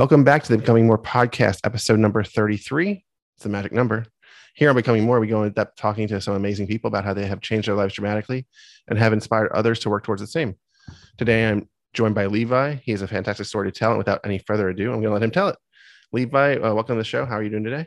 Welcome back to the Becoming More podcast, episode number 33. It's the magic number. Here on Becoming More, we go in depth talking to some amazing people about how they have changed their lives dramatically and have inspired others to work towards the same. Today, I'm joined by Levi. He has a fantastic story to tell. And without any further ado, I'm going to let him tell it. Levi, uh, welcome to the show. How are you doing today?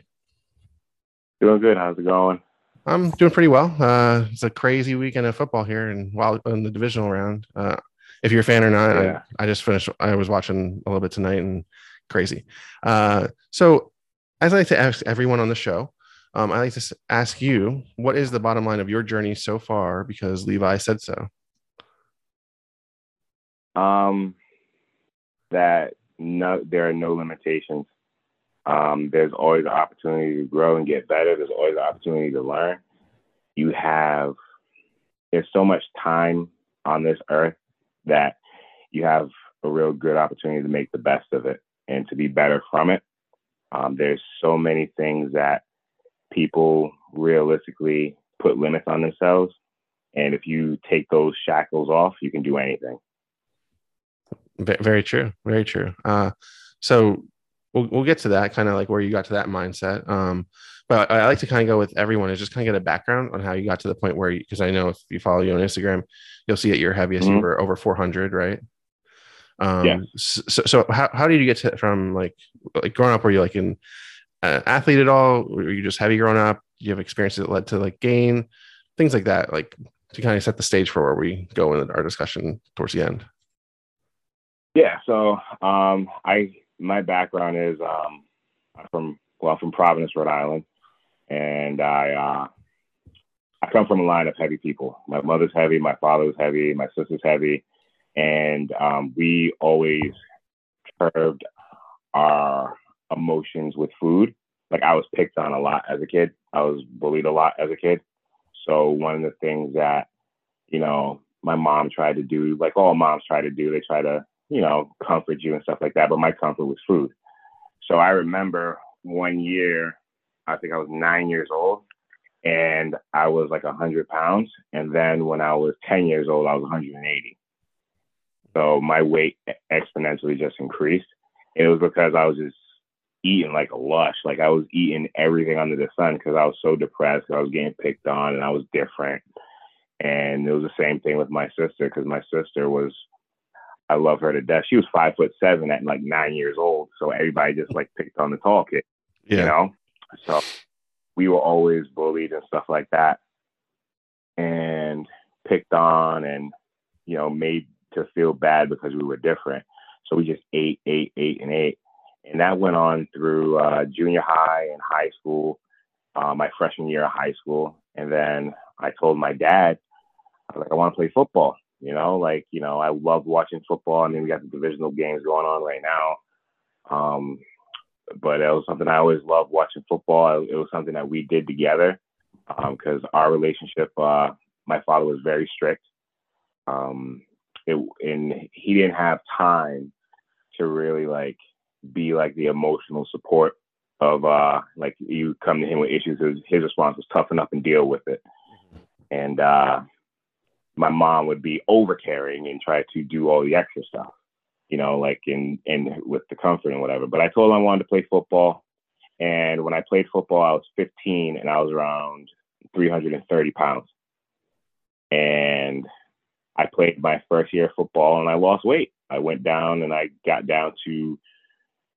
Doing good. How's it going? I'm doing pretty well. Uh, it's a crazy weekend of football here, and while in the divisional round, uh, if you're a fan or not, yeah. I, I, just finished. I was watching a little bit tonight, and crazy. Uh, so, as I like to ask everyone on the show, um, I like to ask you, what is the bottom line of your journey so far? Because Levi said so. Um, that no, there are no limitations. Um, there's always an opportunity to grow and get better. There's always an opportunity to learn. You have there's so much time on this earth that you have a real good opportunity to make the best of it and to be better from it. Um, there's so many things that people realistically put limits on themselves. And if you take those shackles off, you can do anything. Very true. Very true. Uh, so we'll, we'll get to that kind of like where you got to that mindset. Um, but I, like to kind of go with everyone and just kind of get a background on how you got to the point where you, because I know if you follow you on Instagram, you'll see at your heaviest mm-hmm. you were over 400, right? Um, yeah. So, so how, how did you get to from like, like growing up, were you like an uh, athlete at all? Were you just heavy growing up? Do you have experiences that led to like gain, things like that, like to kind of set the stage for where we go in our discussion towards the end? Yeah. So, um, I, my background is, um, I'm from, well, from Providence, Rhode Island and I uh, I come from a line of heavy people. My mother's heavy, my father's heavy, my sister's heavy, and um, we always curbed our emotions with food. Like I was picked on a lot as a kid. I was bullied a lot as a kid. So one of the things that you know my mom tried to do, like all moms try to do, they try to you know comfort you and stuff like that. But my comfort was food. So I remember one year I think I was nine years old and I was like 100 pounds. And then when I was 10 years old, I was 180. So my weight exponentially just increased. It was because I was just eating like a lush. Like I was eating everything under the sun because I was so depressed. I was getting picked on and I was different. And it was the same thing with my sister because my sister was, I love her to death. She was five foot seven at like nine years old. So everybody just like picked on the tall kid, yeah. you know? So we were always bullied and stuff like that and picked on and, you know, made to feel bad because we were different. So we just ate, ate, ate, and ate. And that went on through uh, junior high and high school, uh, my freshman year of high school. And then I told my dad, I like, I want to play football. You know, like, you know, I love watching football. I mean, we got the divisional games going on right now. Um, but it was something I always loved watching football. It was something that we did together because um, our relationship, uh, my father was very strict. Um, it, and he didn't have time to really like be like the emotional support of uh like you come to him with issues his, his response was toughen up and deal with it. And uh my mom would be over caring and try to do all the extra stuff you know, like in in with the comfort and whatever. But I told him I wanted to play football, and when I played football, I was 15 and I was around 330 pounds, and I played my first year of football and I lost weight. I went down and I got down to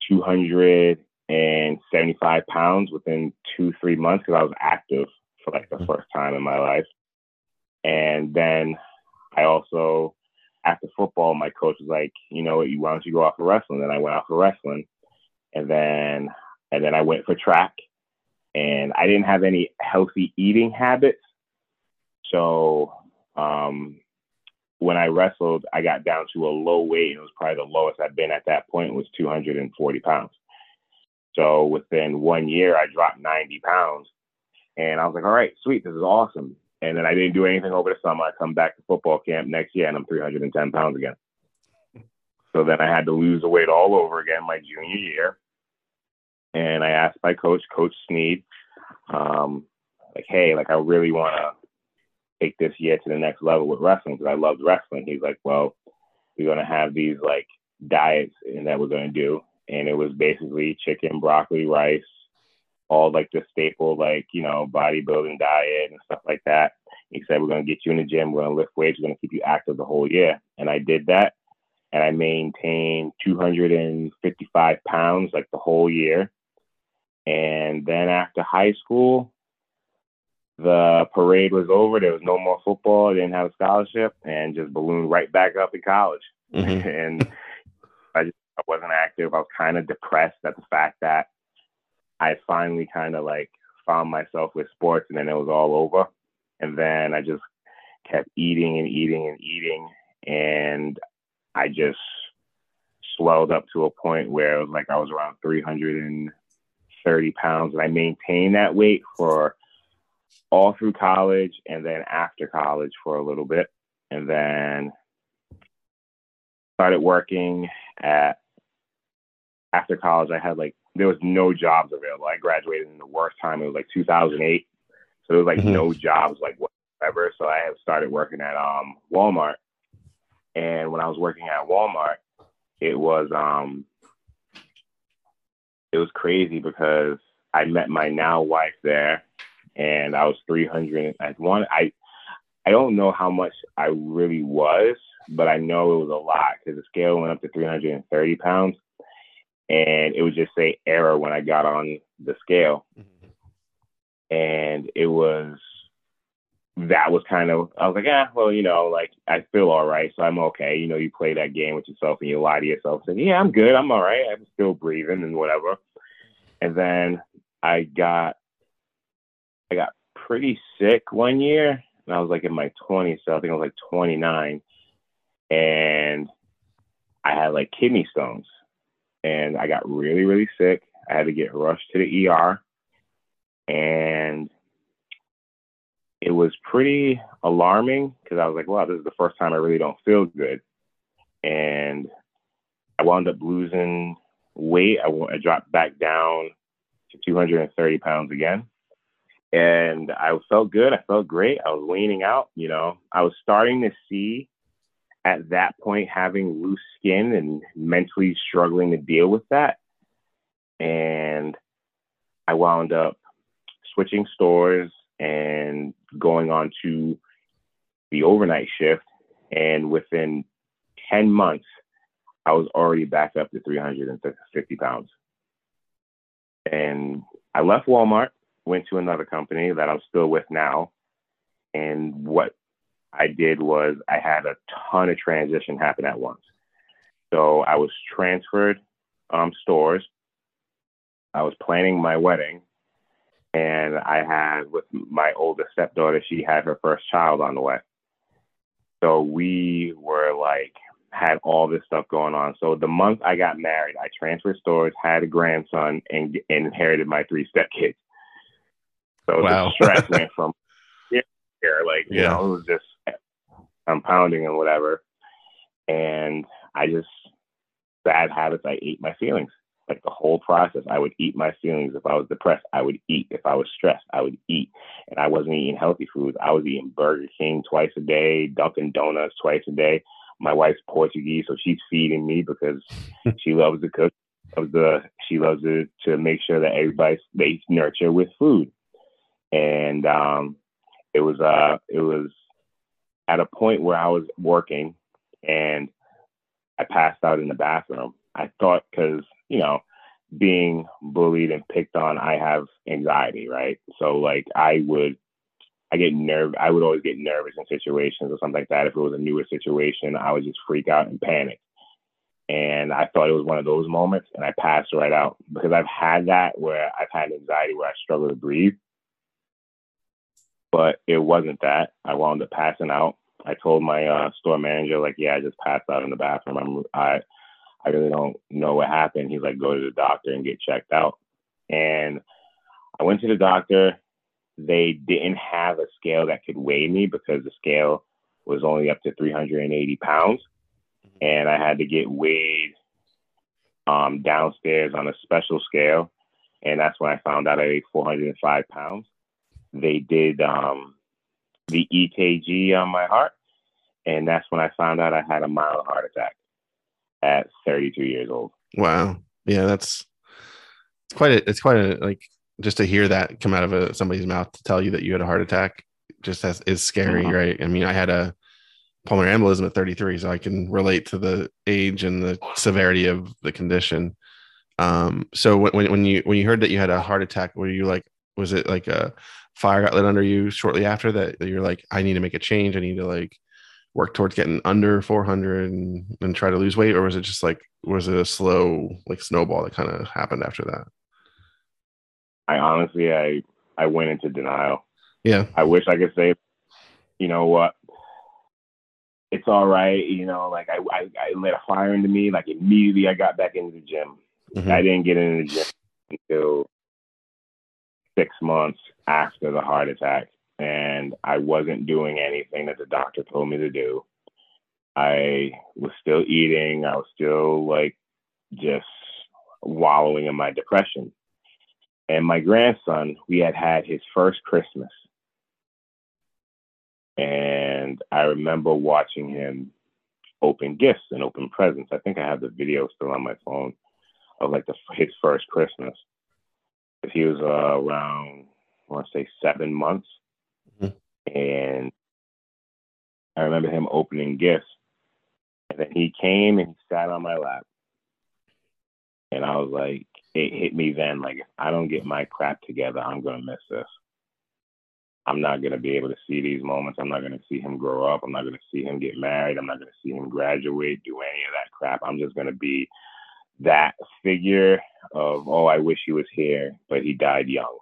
275 pounds within two three months because I was active for like the mm-hmm. first time in my life, and then I also after football, my coach was like, you know, why don't you go out for wrestling? And I went out for wrestling, and then and then I went for track, and I didn't have any healthy eating habits, so um, when I wrestled, I got down to a low weight. It was probably the lowest I've been at that point was 240 pounds. So within one year, I dropped 90 pounds, and I was like, all right, sweet, this is awesome. And then I didn't do anything over the summer. I come back to football camp next year and I'm 310 pounds again. So then I had to lose the weight all over again my junior year. And I asked my coach, Coach Sneed, um, like, hey, like I really want to take this year to the next level with wrestling because I loved wrestling. He's like, well, we're to have these like diets and that we're to do. And it was basically chicken, broccoli, rice, all like the staple, like, you know, bodybuilding diet and stuff like that. He said, We're to get you in the gym, we're to lift weights, we're to keep you active the whole year. And I did that. And I maintained 255 pounds like the whole year. And then after high school, the parade was over. There was no more football. I didn't have a scholarship and just ballooned right back up in college. Mm-hmm. and I just I wasn't active. I was kind of depressed at the fact that I finally kind of like found myself with sports and then it was all over. And then I just kept eating and eating and eating. And I just swelled up to a point where it was like I was around 330 pounds. And I maintained that weight for all through college and then after college for a little bit. And then started working at after college. I had like there was no jobs available. I graduated in the worst time. It was like 2008, so there was like mm-hmm. no jobs like whatever. So I have started working at um Walmart, and when I was working at Walmart, it was um it was crazy because I met my now wife there, and I was 300. I one I I don't know how much I really was, but I know it was a lot because the scale went up to 330 pounds and it would just say error when I got on the scale. Mm-hmm. And it was that was kind of I was like, yeah, well, you know, like I feel all right, so I'm okay. You know, you play that game with yourself and you lie to yourself, saying, yeah, I'm good, I'm all right, I'm still breathing and whatever. And then I got I got pretty sick one year, and I was like in my 20s, so I think I was like 29, and I had like kidney stones and I got really, really sick. I had to get rushed to the ER, and it was pretty alarming because I was like, wow, this is the first time I really don't feel good. And I wound up losing weight. I, I dropped back down to 230 pounds again. And I felt good. I felt great. I was leaning out, you know, I was starting to see at that point having loose skin and mentally struggling to deal with that. And I wound up switching stores and going on to the overnight shift. And within 10 months, I was already back up to 350 pounds. And I left Walmart, went to another company that I'm still with now. And what I did was I had a ton of transition happen at once. So I was transferred um, stores. I was planning my wedding, and I had with my oldest stepdaughter. She had her first child on the way. So we were like had all this stuff going on. So the month I got married, I transferred stores, had a grandson, and, and inherited my three stepkids. So wow. the stress went from here, like you yeah. know, it was just compounding and whatever. And I just bad habits. I ate my feelings. Like the whole process, I would eat my feelings. If I was depressed, I would eat. If I was stressed, I would eat. And I wasn't eating healthy foods. I was eating Burger King twice a day, Dunkin' Donuts twice a day. My wife's Portuguese, so she's feeding me because she loves to cook. Of the she loves it to make sure that everybody they nurture with food. And um, it was uh it was at a point where I was working and I passed out in the bathroom. I thought because, you know, being bullied and picked on, I have anxiety, right? So like I would I get nerve I would always get nervous in situations or something like that. If it was a newer situation, I would just freak out and panic. And I thought it was one of those moments and I passed right out because I've had that where I've had anxiety where I struggle to breathe but it wasn't that. I wound up passing out. I told my uh, store manager, like, yeah, I just passed out in the bathroom. I'm, I, I really don't know what happened. He's like, go to the doctor and get checked out. And I went to the doctor. They didn't have a scale that could weigh me because the scale was only up to 380 pounds. And I had to get weighed um, downstairs on a special scale. And that's when I found out I weighed 405 pounds they did um, the EKG on my heart, and that's when I found out I had a mild heart attack at 32 years old. Wow. Yeah, that's it's quite a it's quite a like just to hear that come out of a, somebody's mouth to tell you that you had a heart attack just has, is scary, uh-huh. right? I mean, I had a pulmonary embolism at 33, so I can relate to the age and the severity of the condition. Um, so when, when you when you heard that you had a heart attack, were you like, was it like a fire got lit under you shortly after that? That you're like, I need to make a change. I need to like work towards getting under 400 and, and try to lose weight, or was it just like was it a slow like snowball that kind of happened after that? I honestly, I I went into denial. Yeah. I wish I could say, you know what, it's all right. You know, like I, I, I lit a fire into me. Like immediately I got back into the gym. Mm-hmm. I didn't get into the gym until six months after the heart attack. And I wasn't doing anything that the doctor told me to do. I was still eating. I was still like just wallowing in my depression. And my grandson, we had had his first Christmas and I remember watching him open gifts and open presents. I think I have the video still on my phone of like the, his first Christmas. He was uh, around, I want to say seven months. Mm-hmm. And I remember him opening gifts. And then he came and he sat on my lap. And I was like, it hit me then, like, if I don't get my crap together, I'm going to miss this. I'm not going to be able to see these moments. I'm not going to see him grow up. I'm not going to see him get married. I'm not going to see him graduate, do any of that crap. I'm just going to be that figure of, oh, I wish he was here, but he died young.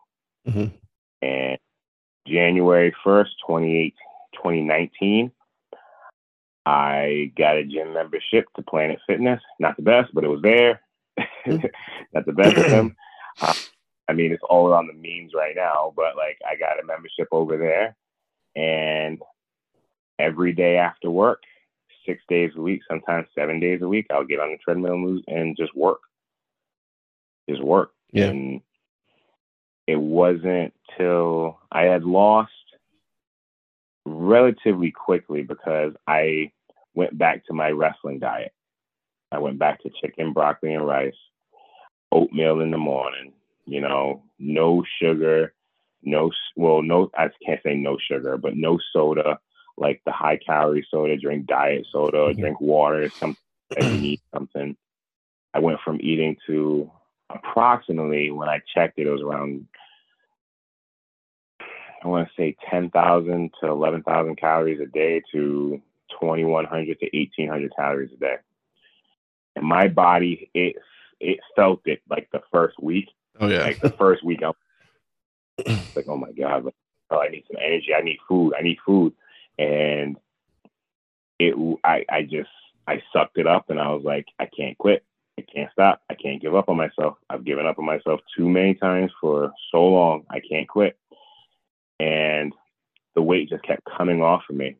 Mm-hmm. And January 1st, 2019, I got a gym membership to Planet Fitness. Not the best, but it was there. Mm-hmm. Not the best of them. Uh, I mean, it's all on the memes right now, but like I got a membership over there and every day after work, six days a week, sometimes seven days a week, I'll get on the treadmill and just work. Just work. Yeah. And it wasn't till I had lost relatively quickly because I went back to my wrestling diet. I went back to chicken, broccoli, and rice, oatmeal in the morning, you know, no sugar, no, well, no, I can't say no sugar, but no soda, like the high calorie soda, drink diet soda, or drink water, something that you need something. I went from eating to approximately, when I checked it, it was around, I want to say 10,000 to 11,000 calories a day to 2,100 to 1,800 calories a day. And my body, it, it felt it like the first week Oh yeah. Like the first week, I'm like, oh my god, like, oh, I need some energy. I need food. I need food. And it, I, I just, I sucked it up, and I was like, I can't quit. I can't stop. I can't give up on myself. I've given up on myself too many times for so long. I can't quit. And the weight just kept coming off of me.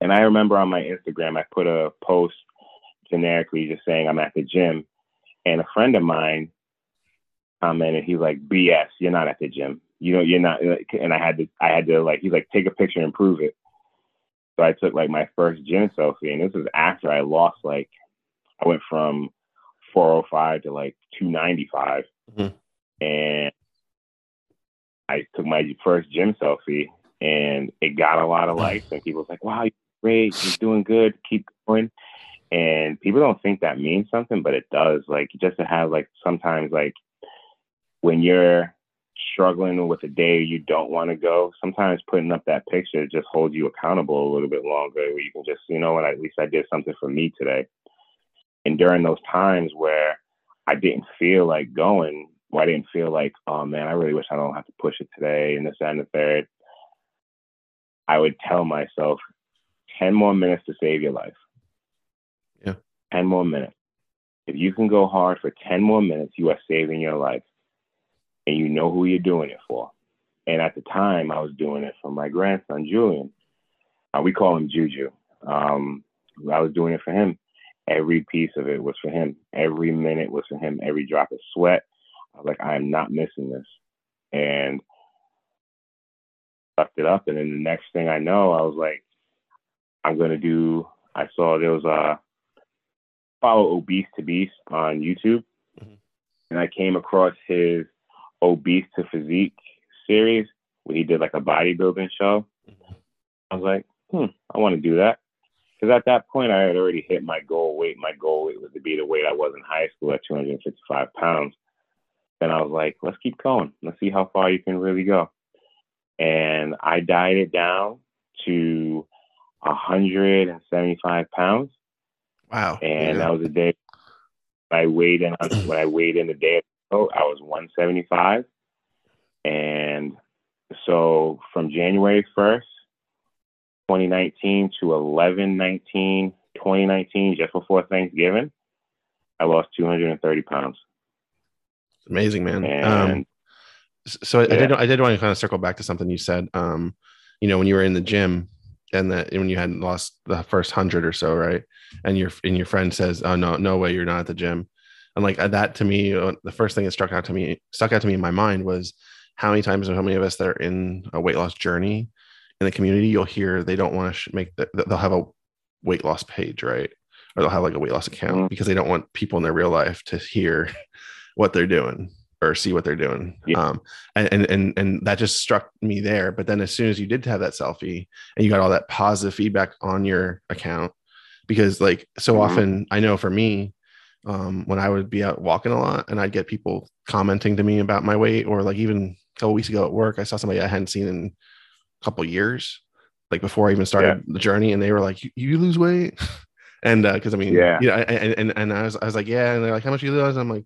And I remember on my Instagram, I put a post generically just saying I'm at the gym. And a friend of mine commented, he's like, BS, you're not at the gym. You know, you're not. And I had to, I had to like, he's like, take a picture and prove it. So I took like my first gym selfie, and this was after I lost like, I went from 405 to like 295, mm-hmm. and I took my first gym selfie, and it got a lot of likes, and people was like, "Wow, you're great, you're doing good, keep going." And people don't think that means something, but it does. Like just to have like sometimes like when you're struggling with a day you don't want to go, sometimes putting up that picture just holds you accountable a little bit longer where you can just, you know what, at least I did something for me today. And during those times where I didn't feel like going, where I didn't feel like, oh man, I really wish I don't have to push it today and this and the third, I would tell myself 10 more minutes to save your life. Yeah. 10 more minutes. If you can go hard for 10 more minutes, you are saving your life and you know who you're doing it for. And at the time, I was doing it for my grandson, Julian. Uh, we call him Juju. Um, I was doing it for him. Every piece of it was for him. Every minute was for him. Every drop of sweat. I was like, I am not missing this. And sucked it up. And then the next thing I know, I was like, I'm going to do, I saw there was a, follow Obese to Beast on YouTube, mm-hmm. and I came across his Obese to Physique series where he did like a bodybuilding show. Mm-hmm. I was like, hmm, I want to do that. Because at that point, I had already hit my goal weight. My goal weight was to be the weight I was in high school at 255 pounds. Then I was like, let's keep going. Let's see how far you can really go. And I dieted down to 175 pounds. Wow. And yeah. that was the day I weighed in when I weighed in the day ago, I was 175. And so from January 1st, 2019 to 11 19 2019 just before thanksgiving i lost 230 pounds. Amazing man. And, um, so yeah. I, did i did want to kind of circle back to something you said um, you know when you were in the gym and that when you had lost the first hundred or so right? And your and your friend says oh no no way you're not at the gym. And like that to me uh, the first thing that struck out to me stuck out to me in my mind was how many times and how many of us that are in a weight loss journey in the community, you'll hear they don't want to make the, they'll have a weight loss page, right? Or they'll have like a weight loss account mm-hmm. because they don't want people in their real life to hear what they're doing or see what they're doing. Yeah. Um, and, and, and, that just struck me there. But then as soon as you did have that selfie and you got all that positive feedback on your account, because like so mm-hmm. often I know for me, um, when I would be out walking a lot and I'd get people commenting to me about my weight or like even a couple weeks ago at work, I saw somebody I hadn't seen in couple years, like before I even started yeah. the journey, and they were like, "You, you lose weight," and because uh, I mean, yeah, you know, and, and and I was I was like, "Yeah," and they're like, "How much you lose?" I'm like,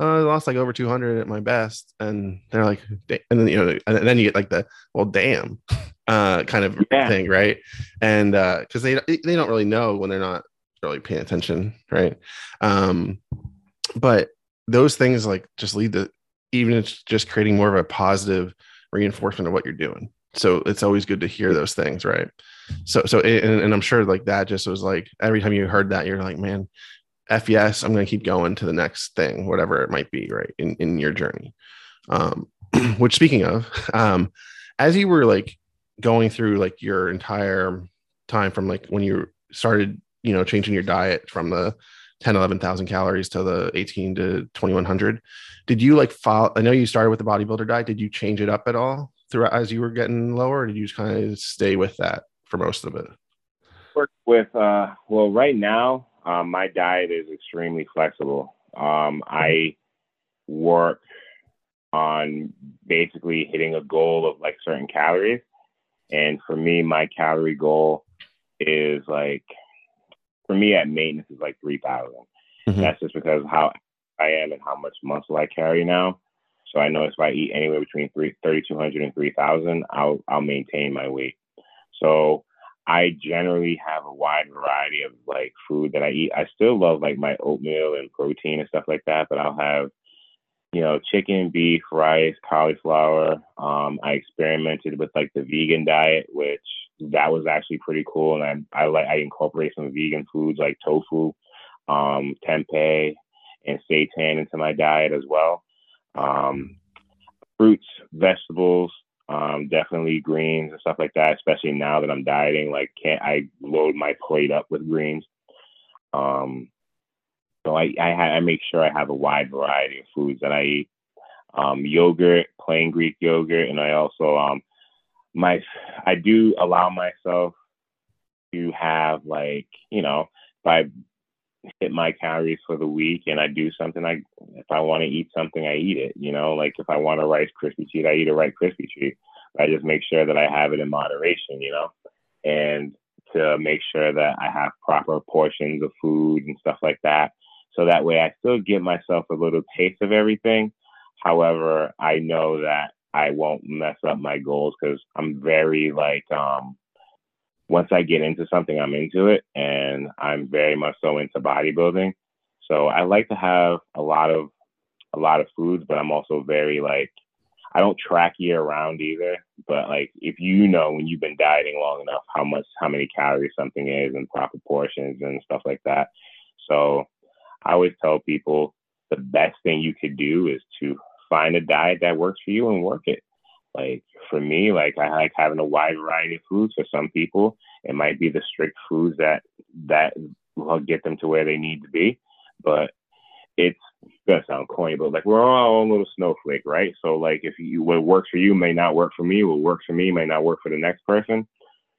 oh, I lost like over 200 at my best. And they're like, and then, you know, and then you get like the, well, damn, uh, kind of yeah. thing. Right. And, uh, cause they, they don't really know when they're not really paying attention. Right. Um, but those things like just lead to even it's just creating more of a positive reinforcement of what you're doing so it's always good to hear those things right? So so and, and i'm sure like that just was like every time you heard that you're like man f yes i'm going to keep going to the next thing whatever it might be right in in your journey. Um which speaking of um as you were like going through like your entire time from like when you started you know changing your diet from the 10 11,000 calories to the 18 to 2100 did you like follow i know you started with the bodybuilder diet. Did you change it up at all throughout as you were getting lower? did you just kind of stay with that for most of it? Work with uh, well, right now um, my diet is extremely flexible. Um, I work on basically hitting a goal of like certain calories, and for me, my calorie goal is like for me at maintenance is like three thousand. mm mm-hmm. That's just because how I am and how much muscle I carry now. So I know if I eat anywhere between 3,200 and 3,000, I'll, I'll maintain my weight. So I generally have a wide variety of like food that I eat. I still love like my oatmeal and protein and stuff like that, but I'll have, you know, chicken, beef, rice, cauliflower. Um, I experimented with like the vegan diet, which that was actually pretty cool. And I, I like, I incorporate some vegan foods like tofu, um, tempeh, and seitan into my diet as well. Um, fruits, vegetables, um, definitely greens and stuff like that. Especially now that I'm dieting, like can't I load my plate up with greens. Um, so I I, I make sure I have a wide variety of foods that I eat. Um, yogurt, plain Greek yogurt, and I also um my I do allow myself to have like you know by hit my calories for the week and I do something I if I want to eat something I eat it, you know, like if I want a rice crispy treat, I eat a rice crispy treat. I just make sure that I have it in moderation, you know, and to make sure that I have proper portions of food and stuff like that. So that way I still give myself a little taste of everything. However, I know that I won't mess up my goals because I'm very like um once I get into something, I'm into it, and I'm very much so into bodybuilding. So I like to have a lot of a lot of foods, but I'm also very like I don't track year round either. But like if you know when you've been dieting long enough how much how many calories something is and proper portions and stuff like that. So I always tell people the best thing you could do is to find a diet that works for you and work it. Like for me, like I like having a wide variety of foods. For some people, it might be the strict foods that that will get them to where they need to be. But it's gonna sound corny, but like we're all own little snowflake, right? So like if you what works for you may not work for me, what works for me may not work for the next person,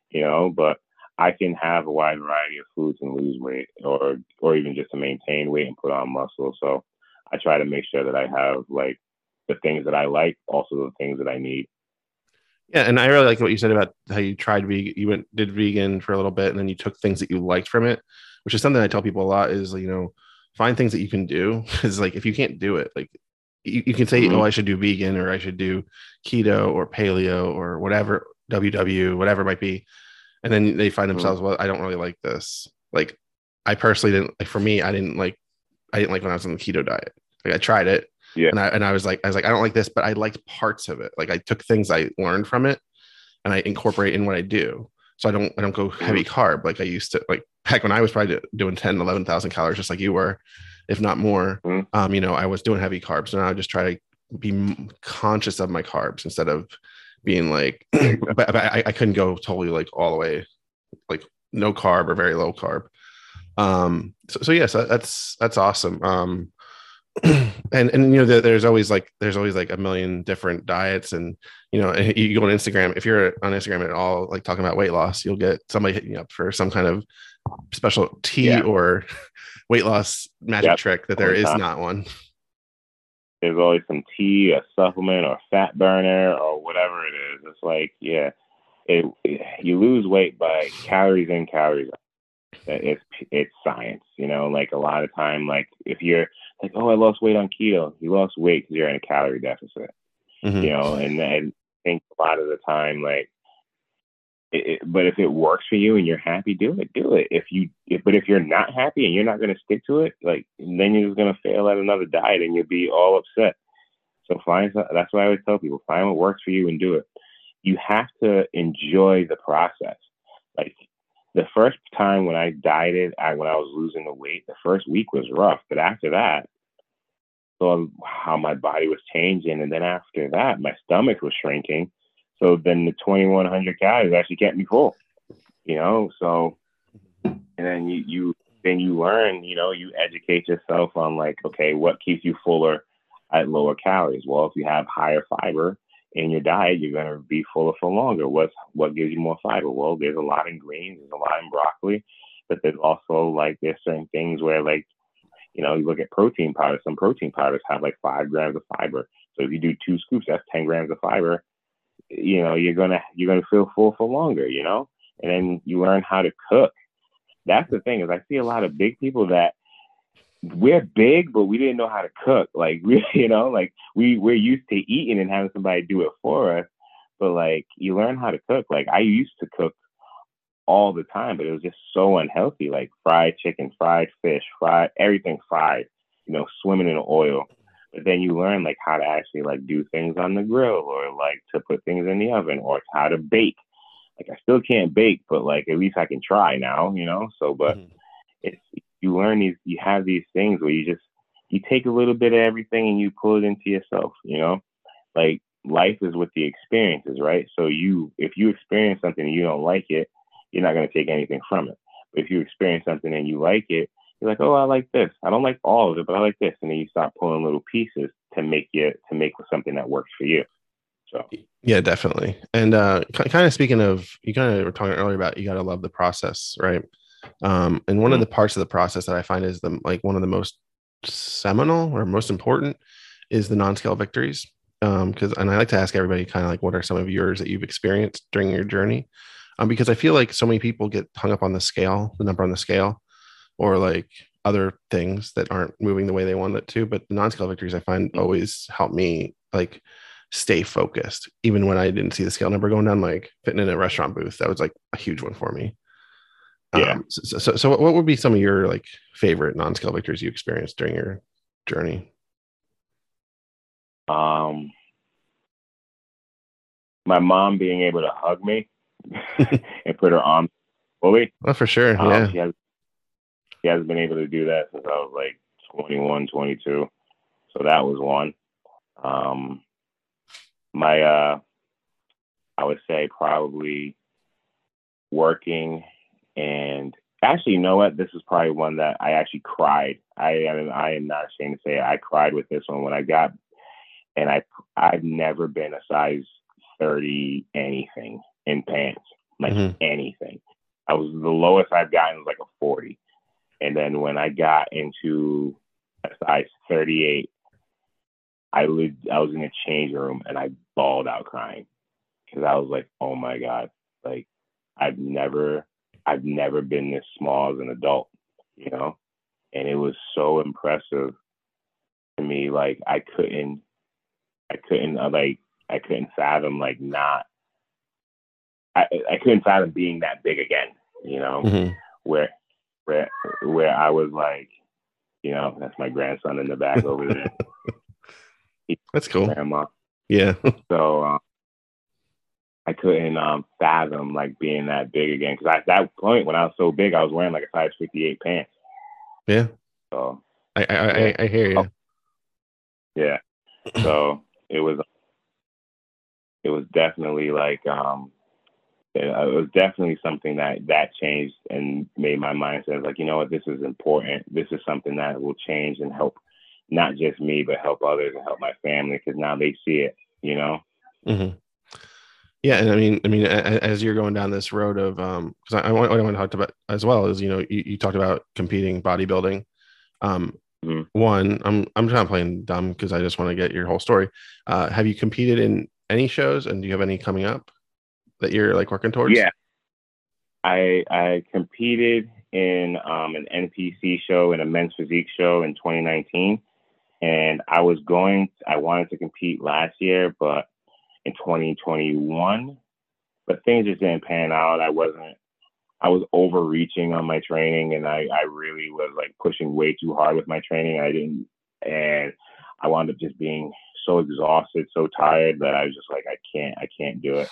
you know. But I can have a wide variety of foods and lose weight, or or even just to maintain weight and put on muscle. So I try to make sure that I have like the things that I like, also the things that I need. Yeah, and I really like what you said about how you tried vegan, you went did vegan for a little bit, and then you took things that you liked from it, which is something I tell people a lot. Is you know, find things that you can do. Is like if you can't do it, like you, you can say, mm-hmm. oh, I should do vegan, or I should do keto, or paleo, or whatever, WW, whatever it might be, and then they find mm-hmm. themselves, mm-hmm. well, I don't really like this. Like I personally didn't like. For me, I didn't like. I didn't like when I was on the keto diet. Like I tried it, yeah. And I and I was like, I was like, I don't like this, but I liked parts of it. Like I took things I learned from it and I incorporate in what I do. So I don't I don't go heavy mm-hmm. carb like I used to like back when I was probably doing 10, 11,000 calories, just like you were, if not more. Mm-hmm. Um, you know, I was doing heavy carbs. And I just try to be conscious of my carbs instead of being like, but, but I, I couldn't go totally like all the way, like no carb or very low carb. Um, so, so yes, that's, that's awesome. Um, and and you know there's always like there's always like a million different diets and you know you go on instagram if you're on instagram at all like talking about weight loss you'll get somebody hitting you up for some kind of special tea yeah. or weight loss magic yep. trick that there is not one there's always some tea a supplement or fat burner or whatever it is it's like yeah it, it you lose weight by calories in calories out it's it's science you know like a lot of time like if you're like, oh, I lost weight on keto. You lost weight because you're in a calorie deficit. Mm-hmm. You know, and I think a lot of the time, like, it, it, but if it works for you and you're happy, do it. Do it. If you, if, but if you're not happy and you're not going to stick to it, like, then you're just going to fail at another diet and you'll be all upset. So find. That's why I always tell people: find what works for you and do it. You have to enjoy the process. Like the first time when I dieted, I, when I was losing the weight, the first week was rough. But after that, saw um, how my body was changing, and then after that, my stomach was shrinking. So then the 2100 calories actually kept me full, you know. So, and then you you then you learn, you know, you educate yourself on like, okay, what keeps you fuller at lower calories? Well, if you have higher fiber, in your diet, you're going to be fuller for longer. What's what gives you more fiber? Well, there's a lot in greens, there's a lot in broccoli, but there's also like there's certain things where like you know you look at protein powders. Some protein powders have like five grams of fiber. So if you do two scoops, that's ten grams of fiber. You know you're gonna you're gonna feel full for longer. You know, and then you learn how to cook. That's the thing is I see a lot of big people that we're big, but we didn't know how to cook. Like we, you know, like we we're used to eating and having somebody do it for us. But like you learn how to cook. Like I used to cook all the time, but it was just so unhealthy. Like fried chicken, fried fish, fried everything fried. You know, swimming in oil. But then you learn like how to actually like do things on the grill or like to put things in the oven or how to bake. Like I still can't bake, but like at least I can try now, you know. So, but mm-hmm. it's you learn these, you have these things where you just, you take a little bit of everything and you pull it into yourself, you know? Like life is with the experiences, right? So you, if you experience something and you don't like it, you're not going to take anything from it. But if you experience something and you like it, you're like, oh, I like this. I don't like all of it, but I like this. And then you start pulling little pieces to make it, to make something that works for you. So yeah, definitely. And uh, kind of speaking of, you kind of were talking earlier about you got to love the process, right? Um, and one of mm-hmm. the parts of the process that I find is the like one of the most seminal or most important is the non-scale victories. Um, because and I like to ask everybody kind of like what are some of yours that you've experienced during your journey? Um, because I feel like so many people get hung up on the scale, the number on the scale, or like other things that aren't moving the way they want it to. But the non-scale victories I find mm-hmm. always help me like stay focused, even when I didn't see the scale number going down. Like fitting in a restaurant booth, that was like a huge one for me. Yeah. Um, so, so, so, what would be some of your like favorite non-scale victories you experienced during your journey? Um, my mom being able to hug me and put her arm fully. Oh, for sure. Um, yeah. She, has, she hasn't been able to do that since I was like 21, 22. So that was one. Um, my, uh, I would say probably working and actually, you know what? This is probably one that I actually cried. I am I am not ashamed to say. I cried with this one when I got, and I I've never been a size thirty anything in pants, like mm-hmm. anything. I was the lowest I've gotten was like a forty, and then when I got into a size thirty eight, I lived, I was in a change room and I bawled out crying because I was like, oh my god, like I've never I've never been this small as an adult, you know? And it was so impressive to me. Like I couldn't, I couldn't uh, like, I couldn't fathom like not, I, I couldn't fathom being that big again, you know, mm-hmm. where, where, where I was like, you know, that's my grandson in the back over there. that's cool. Grandma. Yeah. so, um, I couldn't um, fathom like being that big again because at that point when I was so big, I was wearing like a size fifty eight pants. Yeah. So I I, I, I hear you. Yeah. So it was it was definitely like um it, it was definitely something that that changed and made my mindset like you know what this is important this is something that will change and help not just me but help others and help my family because now they see it you know mm-hmm. Yeah, and I mean, I mean, as you're going down this road of, um, because I, I want, I want to talk about as well as you know, you, you talked about competing bodybuilding. Um, mm-hmm. one, I'm I'm trying to play dumb because I just want to get your whole story. Uh, have you competed in any shows, and do you have any coming up that you're like working towards? Yeah, I I competed in um, an NPC show and a men's physique show in 2019, and I was going. I wanted to compete last year, but in 2021, but things just didn't pan out. I wasn't, I was overreaching on my training and I, I really was like pushing way too hard with my training. I didn't, and I wound up just being so exhausted, so tired that I was just like, I can't, I can't do it.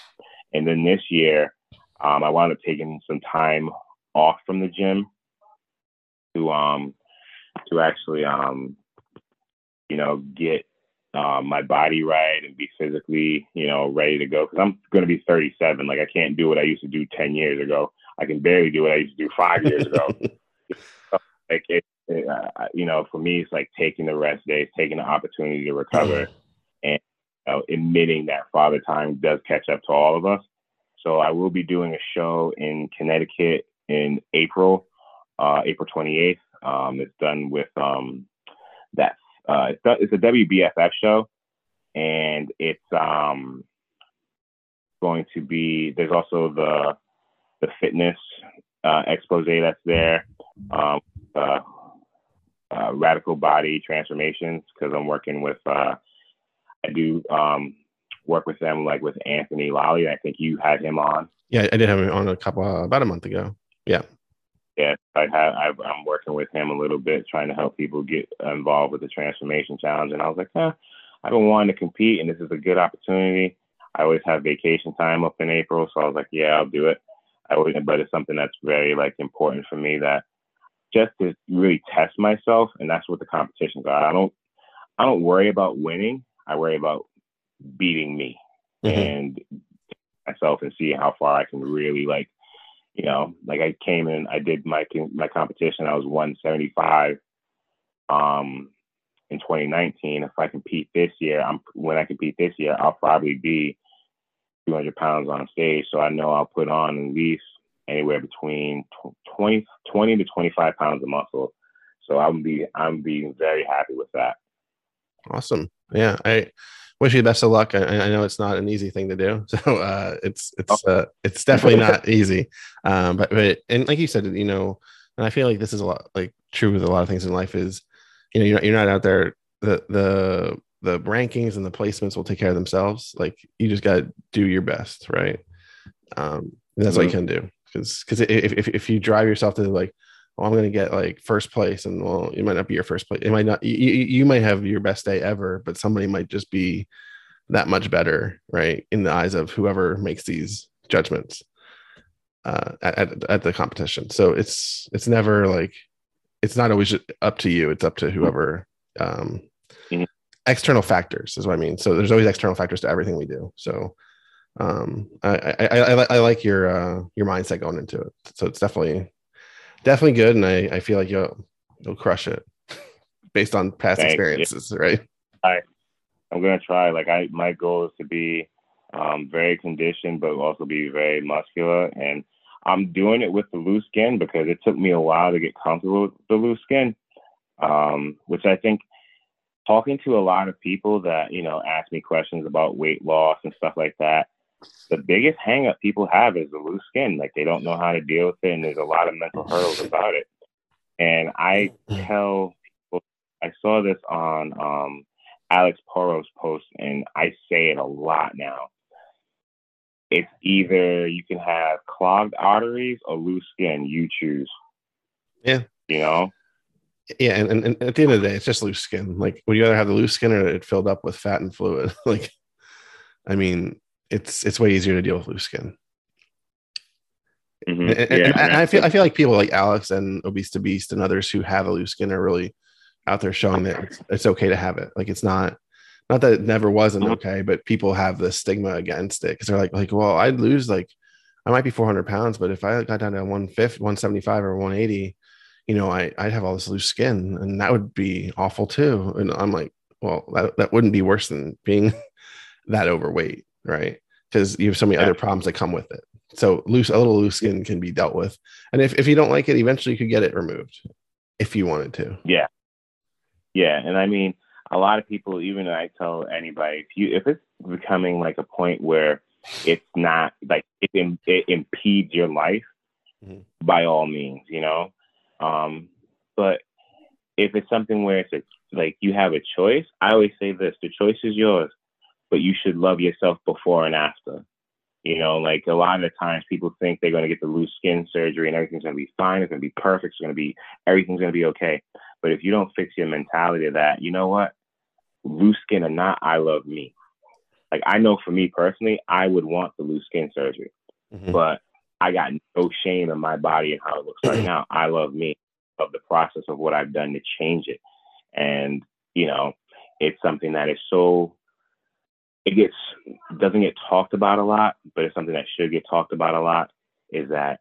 And then this year, um, I wound up taking some time off from the gym to um to actually um you know get um, my body right and be physically, you know, ready to go. Because I'm going to be 37. Like I can't do what I used to do 10 years ago. I can barely do what I used to do five years ago. like it, it uh, you know, for me, it's like taking the rest days, taking the opportunity to recover, and you know, admitting that father time does catch up to all of us. So I will be doing a show in Connecticut in April, uh, April 28th. Um, it's done with um, that uh, it's, a WBFF show, and it's um, going to be. There's also the the fitness uh, expose that's there. Um, uh, uh, radical body transformations because I'm working with. Uh, I do um, work with them like with Anthony Lally. I think you had him on. Yeah, I did have him on a couple uh, about a month ago. Yeah yeah, I have. i am working with him a little bit, trying to help people get involved with the transformation challenge. And I was like, huh, I've been wanting to compete, and this is a good opportunity. I always have vacation time up in April, so I was like, yeah, I'll do it. I always, but it's something that's very like important for me that just to really test myself, and that's what the competitions are. I don't, I don't worry about winning. I worry about beating me mm-hmm. and myself and see how far I can really like you know, like I came in, I did my my competition. I was 175 um, in 2019. If I compete this year, I'm when I compete this year, I'll probably be 200 pounds on stage. So I know I'll put on at least anywhere between 20 20 to 25 pounds of muscle. So I'm be I'm being very happy with that. Awesome. Yeah, I wish you the best of luck. I, I, know it's not an easy thing to do, so uh, it's it's oh. uh, it's definitely not easy. Um, but but and like you said, you know, and I feel like this is a lot like true with a lot of things in life is, you know, you're not, you're not out there. The the the rankings and the placements will take care of themselves. Like you just got to do your best, right? Um, that's mm-hmm. what you can do because because if, if if you drive yourself to like well, I'm going to get like first place, and well, it might not be your first place. It might not. You, you might have your best day ever, but somebody might just be that much better, right, in the eyes of whoever makes these judgments uh, at at the competition. So it's it's never like it's not always up to you. It's up to whoever. Um, mm-hmm. External factors is what I mean. So there's always external factors to everything we do. So um, I, I, I, I like your uh, your mindset going into it. So it's definitely definitely good, and I I feel like you'll you'll crush it based on past Thanks. experiences, yeah. right? I I'm gonna try. Like I my goal is to be um, very conditioned, but also be very muscular. And I'm doing it with the loose skin because it took me a while to get comfortable with the loose skin, um, which I think talking to a lot of people that you know ask me questions about weight loss and stuff like that the biggest hangup people have is the loose skin. Like they don't know how to deal with it and there's a lot of mental hurdles about it. And i tell people i saw this on um, alex Poro's post and i say it a lot now. It's either you can have clogged arteries or loose skin. You choose. Yeah. You know? Yeah, and, and, and, at the end of the day, it's just loose skin. Like, would you rather have the loose skin or it filled up with fat and fluid? like, I mean, it's it's way easier to deal with loose skin. Mm-hmm. And, yeah, and, and I feel I feel like people like Alex and Obese to Beast and others who have a loose skin are really out there showing that it's, it's okay to have it. Like, it's not not that it never wasn't uh-huh. okay, but people have the stigma against it because they're like, like, well, I'd lose like I might be 400 pounds, but if I got down to 150, 175 or 180, you know, I, I'd have all this loose skin and that would be awful too. And I'm like, well, that, that wouldn't be worse than being that overweight, right? Because you have so many yeah. other problems that come with it. So loose, a little loose skin can be dealt with. And if, if you don't like it, eventually you could get it removed if you wanted to. Yeah. Yeah. And I mean, a lot of people, even I tell anybody, if you, if it's becoming like a point where it's not like it, it impedes your life, mm-hmm. by all means, you know, um, but if it's something where it's a, like you have a choice, I always say this: the choice is yours, but you should love yourself before and after. You know, like a lot of the times people think they're going to get the loose skin surgery and everything's going to be fine, it's going to be perfect, it's going to be everything's going to be okay. But if you don't fix your mentality of that, you know what? Loose skin or not, I love me. Like I know for me personally, I would want the loose skin surgery, mm-hmm. but I got no shame in my body and how it looks right now. I love me, of the process of what I've done to change it. And, you know, it's something that is so it gets doesn't get talked about a lot, but it's something that should get talked about a lot is that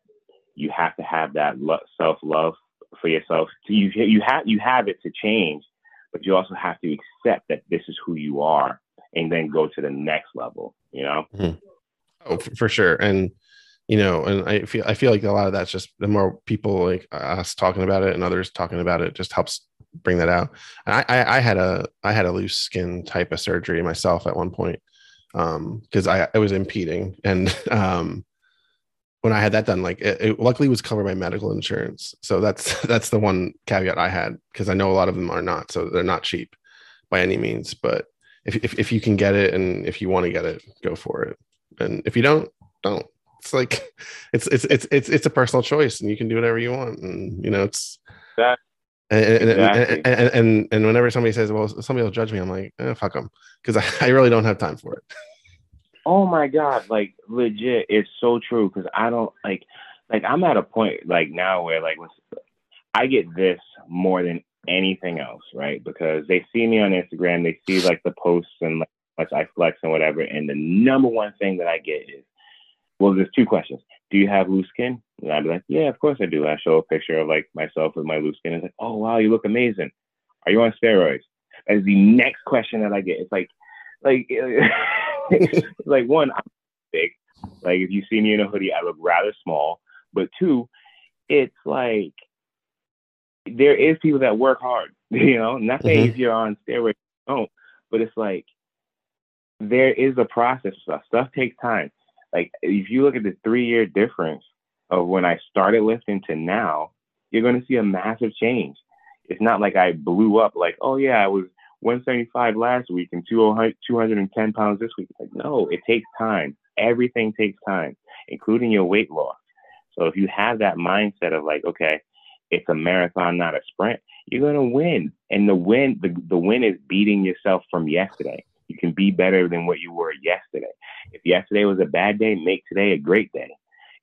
you have to have that lo- self-love for yourself. You you have you have it to change, but you also have to accept that this is who you are and then go to the next level, you know? Mm-hmm. Oh, for sure. And you know and i feel i feel like a lot of that's just the more people like us talking about it and others talking about it just helps bring that out. And i i, I had a i had a loose skin type of surgery myself at one point um because i it was impeding and um when i had that done like it, it luckily was covered by medical insurance. So that's that's the one caveat i had because i know a lot of them are not so they're not cheap by any means. But if, if, if you can get it and if you want to get it go for it. And if you don't don't it's like it's it's it's it's it's a personal choice, and you can do whatever you want, and you know it's. That, and, exactly. and, and, and, and whenever somebody says, "Well, somebody will judge me," I'm like, eh, "Fuck them," because I, I really don't have time for it. Oh my god, like legit, it's so true. Because I don't like, like I'm at a point like now where like I get this more than anything else, right? Because they see me on Instagram, they see like the posts and like much I flex and whatever, and the number one thing that I get is well, there's two questions. Do you have loose skin? And I'd be like, yeah, of course I do. I show a picture of like myself with my loose skin. It's like, oh wow, you look amazing. Are you on steroids? As the next question that I get, it's like, like, like one, I'm big. Like if you see me in a hoodie, I look rather small. But two, it's like there is people that work hard. You know, not saying mm-hmm. if you're on steroids, don't. But it's like there is a process. Stuff stuff takes time like if you look at the three year difference of when I started lifting to now, you're going to see a massive change. It's not like I blew up like, oh yeah, I was 175 last week and 210 pounds this week. Like, no, it takes time. Everything takes time, including your weight loss. So if you have that mindset of like, okay, it's a marathon, not a sprint, you're gonna win. And the win, the, the win is beating yourself from yesterday. You can be better than what you were yesterday. If yesterday was a bad day, make today a great day.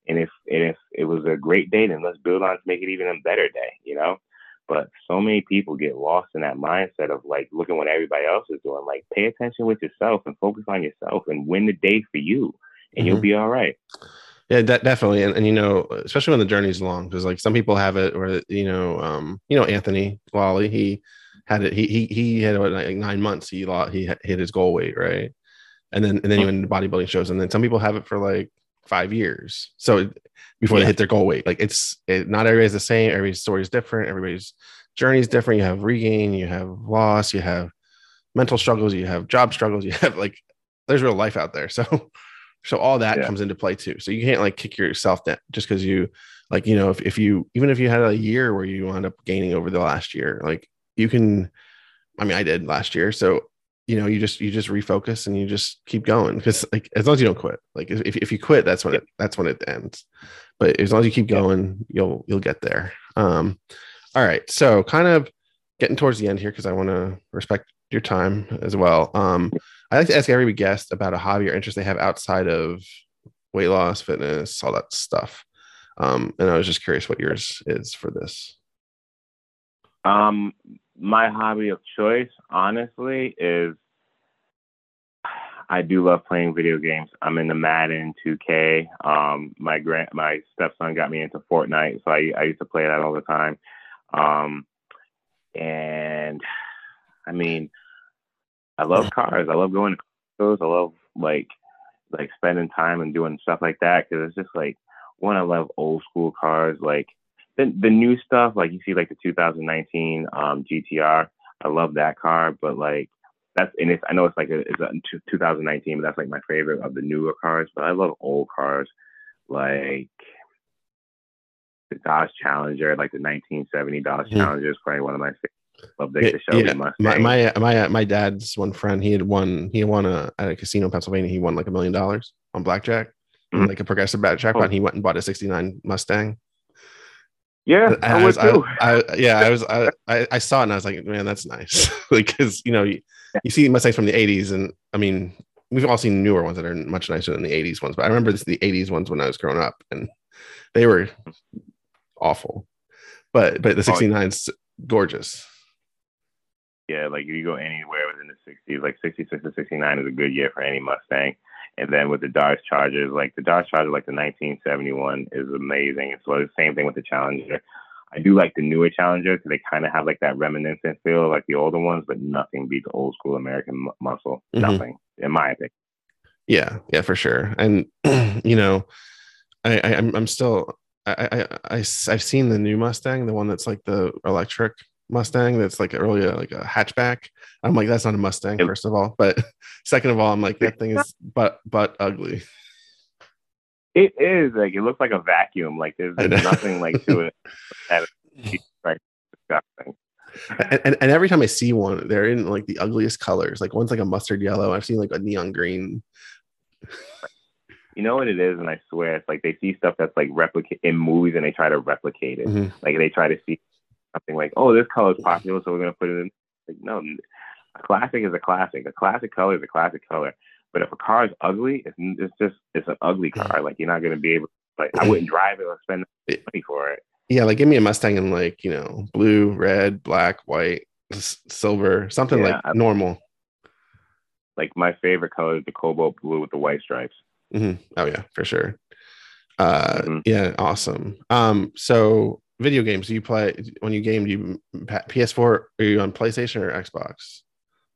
And if and if it was a great day, then let's build on to make it even a better day, you know? But so many people get lost in that mindset of like looking what everybody else is doing. Like pay attention with yourself and focus on yourself and win the day for you and mm-hmm. you'll be all right. Yeah, that definitely, and, and you know, especially when the journey's long, because like some people have it, or you know, um, you know, Anthony Wally, he had it. He he he had what, like nine months. He lost, he hit his goal weight, right? And then and then he went into bodybuilding shows, and then some people have it for like five years. So before yeah. they hit their goal weight, like it's it, not everybody's the same. Everybody's story is different. Everybody's journey is different. You have regain, you have loss, you have mental struggles, you have job struggles, you have like there's real life out there. So so all that yeah. comes into play too. So you can't like kick yourself down just because you like, you know, if, if you even if you had a year where you wound up gaining over the last year, like you can I mean I did last year. So you know, you just you just refocus and you just keep going because like as long as you don't quit. Like if, if you quit, that's when it that's when it ends. But as long as you keep going, you'll you'll get there. Um all right. So kind of getting towards the end here because I want to respect your time as well. Um, I like to ask every guest about a hobby or interest they have outside of weight loss, fitness, all that stuff. Um, and I was just curious what yours is for this. Um, my hobby of choice, honestly, is I do love playing video games. I'm into Madden 2K. Um, my grand my stepson got me into Fortnite, so I, I used to play that all the time. Um, and I mean, I love cars. I love going to shows. I love like like spending time and doing stuff like that because it's just like one. I love old school cars, like the the new stuff. Like you see, like the 2019 um, GTR. I love that car, but like that's and it's I know it's like a, it's a 2019, but that's like my favorite of the newer cars. But I love old cars, like the Dodge Challenger, like the 1970 Dodge mm. Challenger is probably one of my favorite Love the yeah. My, my my my dad's one friend. He had won. He won a at a casino in Pennsylvania. He won like a million dollars on blackjack, mm-hmm. like a progressive blackjack. Oh. he went and bought a '69 Mustang. Yeah, I, I was, I, I, yeah, I was, I, I saw it and I was like, man, that's nice. like, cause you know, you, you see Mustangs from the '80s, and I mean, we've all seen newer ones that are much nicer than the '80s ones. But I remember this, the '80s ones when I was growing up, and they were awful. But but the '69's oh, gorgeous yeah, like if you go anywhere within the 60s, like 66 to 69 is a good year for any Mustang. And then with the Dodge Chargers, like the Dodge Charger, like the 1971 is amazing. So the same thing with the Challenger. I do like the newer Challenger because they kind of have like that reminiscent feel like the older ones, but nothing beats old school American muscle. Mm-hmm. Nothing, in my opinion. Yeah, yeah, for sure. And you know, I, I I'm I'm still I, I I I've seen the new Mustang, the one that's like the electric Mustang that's like earlier like a hatchback. I'm like, that's not a Mustang, first of all. But second of all, I'm like, that thing is but but ugly. It is like it looks like a vacuum. Like there's, nothing like to it. right, disgusting. And, and, and, every time I see one, they're in like the ugliest colors. Like one's like a mustard yellow. I've seen like a neon green. You know what it is, and I swear it's like they see stuff that's like replicate in movies, and they try to replicate it. Mm-hmm. Like they try to see something like, oh, this color is popular, so we're going to put it in. Like, no, a classic is a classic. A classic color is a classic color. But if a car is ugly, it's, it's just it's an ugly car. Like you're not going to be able. Like I wouldn't drive it or spend money for it. Yeah, like give me a Mustang in like you know blue, red, black, white, silver, something yeah, like I, normal. Like my favorite color is the cobalt blue with the white stripes. Mm-hmm. Oh yeah, for sure. Uh, mm-hmm. yeah, awesome. Um, so video games do you play when you game? Do you PS4? Are you on PlayStation or Xbox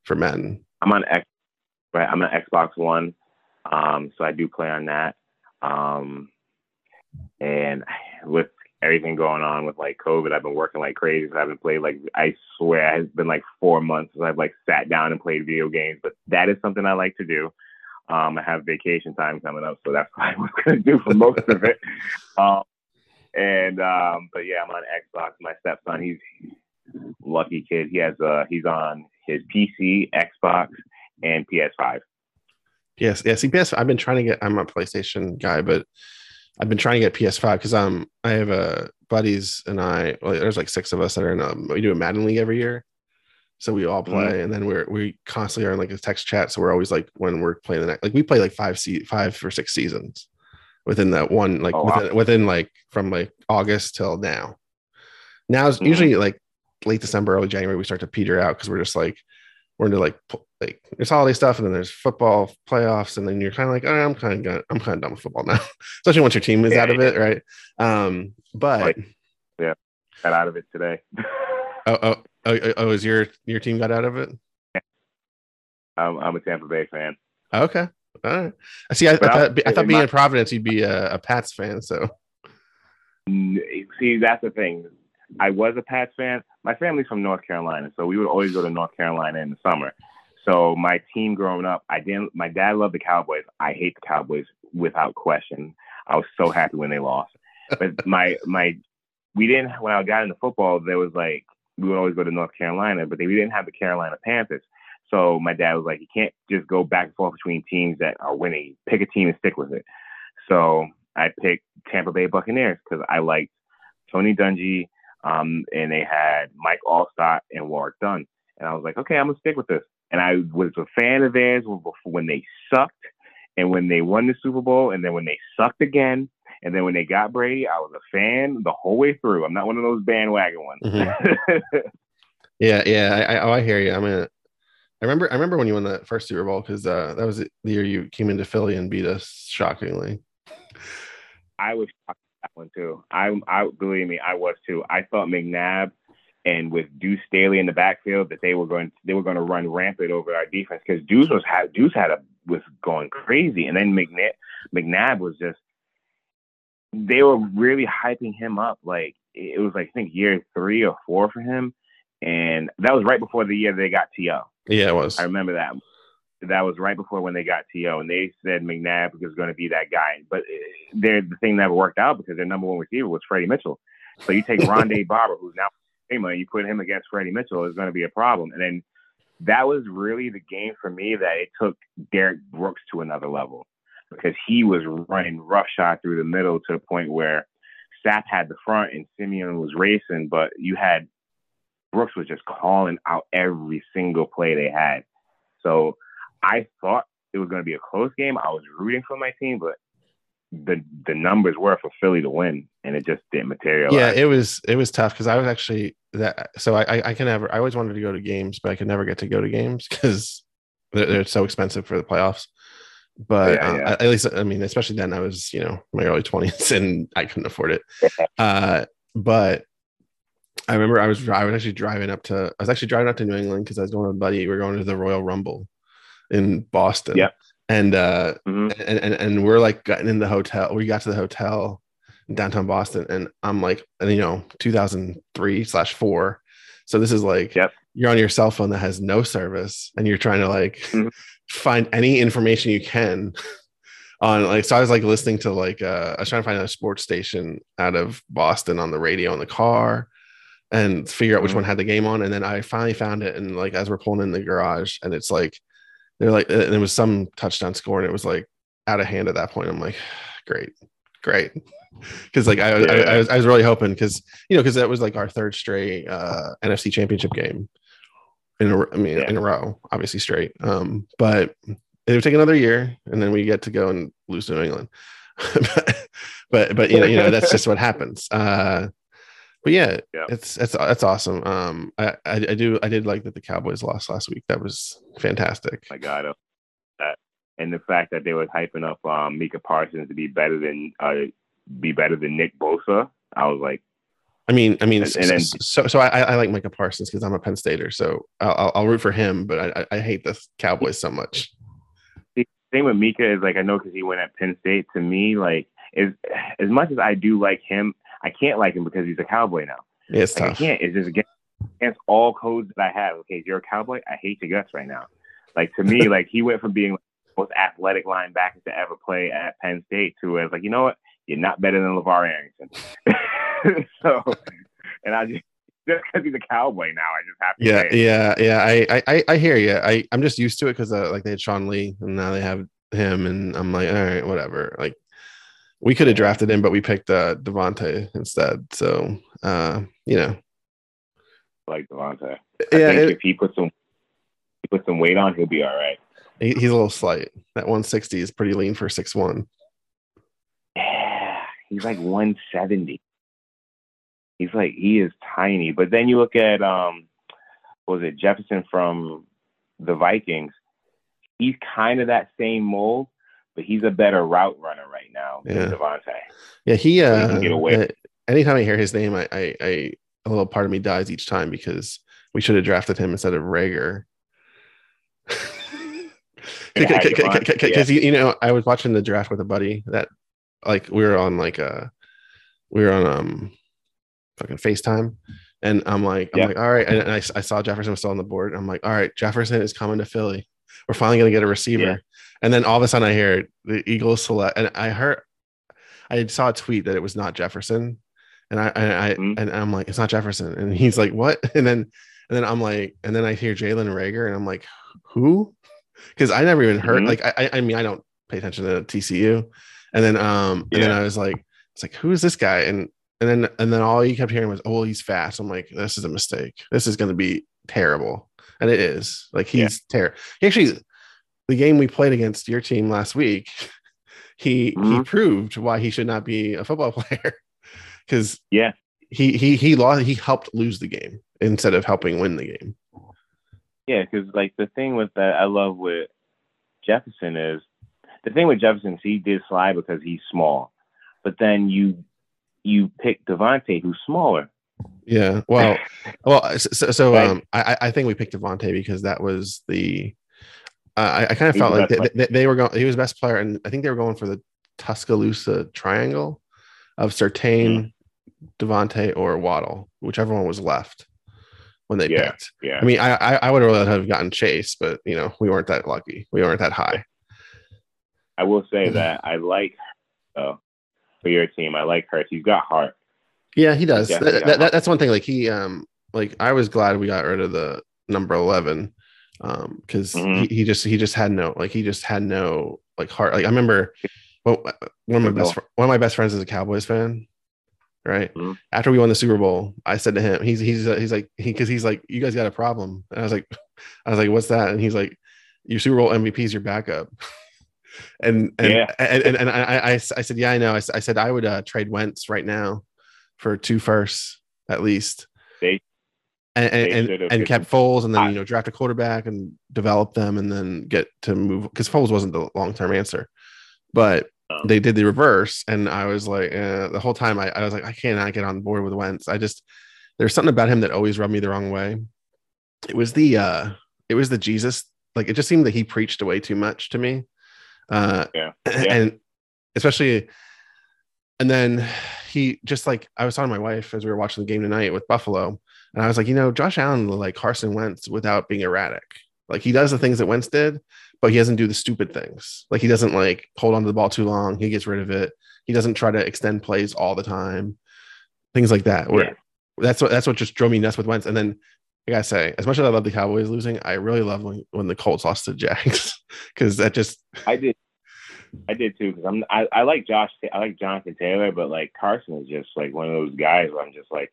for Madden? I'm on X. Right, I'm on Xbox One, um, so I do play on that. Um, and with everything going on with like COVID, I've been working like crazy. So I haven't played like I swear it's been like four months since I've like sat down and played video games. But that is something I like to do. Um, I have vacation time coming up, so that's what I was gonna do for most of it. Um, and um, but yeah, I'm on Xbox. My stepson, he's lucky kid. He has uh he's on his PC, Xbox, and PS5. Yes, yes. See, PS. I've been trying to get. I'm a PlayStation guy, but I've been trying to get PS5 because um I have a uh, buddies and I. Well, there's like six of us that are in. Um, we do a Madden league every year, so we all play, mm-hmm. and then we're we constantly are in like a text chat. So we're always like when we're playing the next. Like we play like five se- five or six seasons within that one like oh, within, wow. within like from like August till now. Now it's mm-hmm. usually like late December, early January we start to peter out because we're just like we're into like like there's holiday stuff and then there's football playoffs and then you're kind of like I'm kind of I'm kind of done with football now, especially once your team is yeah, out of it, right? Um, but yeah, got out of it today. oh, oh, oh, oh, is your your team got out of it? I'm, I'm a Tampa Bay fan. Okay, all right. I see. I, I thought, I thought being my, in Providence, you'd be a, a Pats fan. So, see, that's the thing. I was a Pats fan. My family's from North Carolina, so we would always go to North Carolina in the summer. So my team growing up, I didn't. My dad loved the Cowboys. I hate the Cowboys without question. I was so happy when they lost. But my my, we didn't. When I got into football, there was like we would always go to North Carolina, but they, we didn't have the Carolina Panthers. So my dad was like, you can't just go back and forth between teams that are winning. Pick a team and stick with it. So I picked Tampa Bay Buccaneers because I liked Tony Dungy, um, and they had Mike Alstott and Warrick Dunn. And I was like, okay, I'm gonna stick with this. And I was a fan of theirs when they sucked, and when they won the Super Bowl, and then when they sucked again, and then when they got Brady, I was a fan the whole way through. I'm not one of those bandwagon ones. Mm-hmm. yeah, yeah, I, I, oh, I hear you. I mean, I remember, I remember when you won that first Super Bowl because uh, that was the year you came into Philly and beat us shockingly. I was shocked that one too. I, I believe me, I was too. I thought McNabb and with Deuce Staley in the backfield that they were going, they were going to run rampant over our defense because Deuce was had Deuce had a was going crazy, and then McNabb McNabb was just. They were really hyping him up. Like it was, like I think year three or four for him, and that was right before the year they got To. Yeah, it was. I remember that. That was right before when they got To, and they said McNabb was going to be that guy. But uh, the thing never worked out because their number one receiver was Freddie Mitchell. So you take Rondé Barber, who's now and you put him against Freddie Mitchell, is going to be a problem. And then that was really the game for me that it took Derrick Brooks to another level because he was running roughshod through the middle to the point where Sapp had the front and Simeon was racing, but you had Brooks was just calling out every single play they had. So I thought it was going to be a close game. I was rooting for my team, but the the numbers were for Philly to win, and it just didn't materialize. Yeah, it was it was tough because I was actually that. So I I can never. I always wanted to go to games, but I could never get to go to games because they're, they're, so expensive for the playoffs. But yeah, uh, yeah. at least I mean, especially then, I was you know my early twenties and I couldn't afford it. uh, but I remember I was I was actually driving up to I was actually driving up to New England because I was going with a buddy. We were going to the Royal Rumble in Boston. Yeah. And uh mm-hmm. and, and and we're like getting in the hotel. We got to the hotel in downtown Boston, and I'm like, and you know, 2003 slash four. So this is like yep. you're on your cell phone that has no service, and you're trying to like mm-hmm. find any information you can on like so I was like listening to like uh I was trying to find a sports station out of Boston on the radio in the car and figure out which mm-hmm. one had the game on. And then I finally found it. And like as we're pulling in the garage, and it's like they're like and it was some touchdown score, and it was like out of hand at that point. I'm like, great, great. Because like I, yeah. I, I, was, I was really hoping because you know because that was like our third straight uh, NFC Championship game in a, I mean yeah. in a row, obviously straight. Um, but it would take another year, and then we get to go and lose to New England. but, but but you know you know that's just what happens. Uh, but yeah, yeah, it's it's that's awesome. Um, I, I, I do I did like that the Cowboys lost last week. That was fantastic. I got it. That and the fact that they were hyping up um, Micah Parsons to be better than uh, be better than Nick Bosa. I was like, I mean, I mean, and, and then, so so I, I like Micah Parsons because I'm a Penn Stater, so I'll, I'll root for him. But I, I hate the Cowboys so much. The thing with Micah is like I know because he went at Penn State. To me, like is as much as I do like him, I can't like him because he's a cowboy now. Yeah, it's like, tough. I can't. It's just against, against all codes that I have. Okay, if you're a cowboy, I hate your guts right now. Like to me, like he went from being like, most athletic linebacker to ever play at Penn State to it's like, you know what? You're not better than LeVar Arrington. so, and I just just because he's a cowboy now, I just have to. Yeah, yeah, yeah. I, I, I hear you. I, I'm just used to it because uh, like they had Sean Lee, and now they have him, and I'm like, all right, whatever. Like we could have drafted him, but we picked uh, DeVonta instead. So, uh, you know, like DeVonta. Yeah, it, if he puts some, he puts some weight on, he'll be all right. He, he's a little slight. That 160 is pretty lean for six one. Yeah, he's like 170. He's like he is tiny. But then you look at um, was it Jefferson from the Vikings, he's kind of that same mold, but he's a better route runner right now Yeah. than DeVonta. Yeah, he. So he Uh, can get away. uh, anytime I hear his name, I, I, I, a little part of me dies each time because we should have drafted him instead of Reagor. Yeah, Because you know, I was watching the draft with a buddy that, like, we were on like a, we were on um, fucking Facetime, and I'm like, I'm Yeah. like, all right, and I, I saw Jefferson was still on the board. I'm like, all right, Jefferson is coming to Philly. We're finally gonna get a receiver. Yeah. And then all of a sudden, I hear the Eagles select, and I heard, I saw a tweet that it was not Jefferson, and I, and I, Mhm. and I'm like, it's not Jefferson, and he's like, what? And then, and then I'm like, and then I hear Jalen Reagor, and I'm like, who? Because I never even heard. Mhm. Like, I, I- mean, I don't pay attention to TCU, and then, um, yeah. and then I was like, it's like, who is this guy? And and then, and then all you kept hearing was, oh, well, he's fast. I'm like, this is a mistake. This is going to be terrible, and it is. Like, Yeah. he's terrible. He actually, the game we played against your team last week, he he Mhm. proved why he should not be a football player because Yeah. he he he lost he helped lose the game instead of helping win the game Yeah, because like the thing with that I love with Jefferson is the thing with Jefferson is he did slide because he's small, but then you you pick DeVonta who's smaller. yeah well well so, so um i I- think we picked DeVonta because that was the i i kind of felt like they, they, they were going he was best player and i think they were going for the tuscaloosa triangle of Sertain, DeVonta or waddle whichever one was left when they Yeah. picked Yeah, i mean i i, I would have rather have gotten chase but you know we weren't that lucky we weren't that high I will say that I like uh, for your team. I like Hurts. He's got heart. Yeah, he does. Yeah, That- yeah. that- that- that's one thing. Like he, um, like I was glad we got rid of the number eleven, um, because Mhm. he, he just he just had no like he just had no like heart. Like I remember, well, one of my best one of my best friends is a Cowboys fan, right? Mhm. After we won the Super Bowl, I said to him, he's he's he's like he because he's like you guys got a problem, and I was like, I was like, what's that? And he's like, your Super Bowl MVP is your backup. And and, Yeah. and and and I, I I said yeah I know I, I said I would uh, trade Wentz right now for two firsts at least. They- and and, and, kept Foles and then I- you know draft a quarterback and develop them and then get to move because Foles wasn't the long term answer, but Um, they did the reverse and I was like uh, the whole time I, I was like I cannot get on board with Wentz. I just there's something about him that always rubbed me the wrong way. It was the uh it was the Jesus like it just seemed that he preached away too much to me. Uh Yeah. and especially and then he just like I was talking to my wife as we were watching the game tonight with Buffalo, and I was like, you know, Josh Allen like Carson Wentz without being erratic. Like he does the things that Wentz did, but he doesn't do the stupid things. Like he doesn't like hold on to the ball too long. He gets rid of it. He doesn't try to extend plays all the time. Things like that. Where Yeah. that's what that's what just drove me nuts with Wentz. And then I gotta say, as much as I love the Cowboys losing, I really love when, when the Colts lost to Jags because that just I did. I did too because I'm. I, I like Josh. I like Jonathan Taylor, but like Carson is just like one of those guys where I'm just like,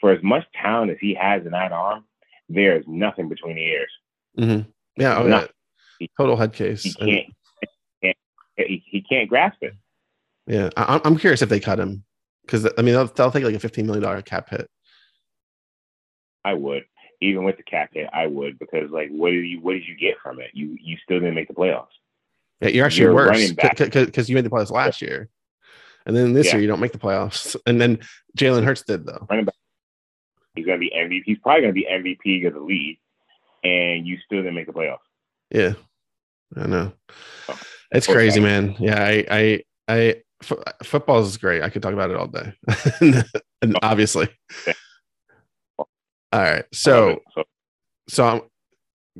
for as much talent as he has in that arm, there is nothing between the ears. mhm. yeah, oh, yeah. total head case. He can't. can't he, he can't grasp it. Yeah, I, I'm- I'm curious if they cut him because I mean they'll, they'll take like a 15 million dollar cap hit. I would, even with the cap hit, I would because like, what did you what did you get from it? You you still didn't make the playoffs. Yeah, you're actually You're worse because you made the playoffs last year, and then this Yeah. year you don't make the playoffs, and then Jalen Hurts did though. He's gonna be MVP. He's probably gonna be MVP of the league, and you still didn't make the playoffs. Yeah, I know. Oh, It's crazy, man. Yeah, I, I, I, football is great. I could talk about it all day, and, and obviously. All right, so so so I'm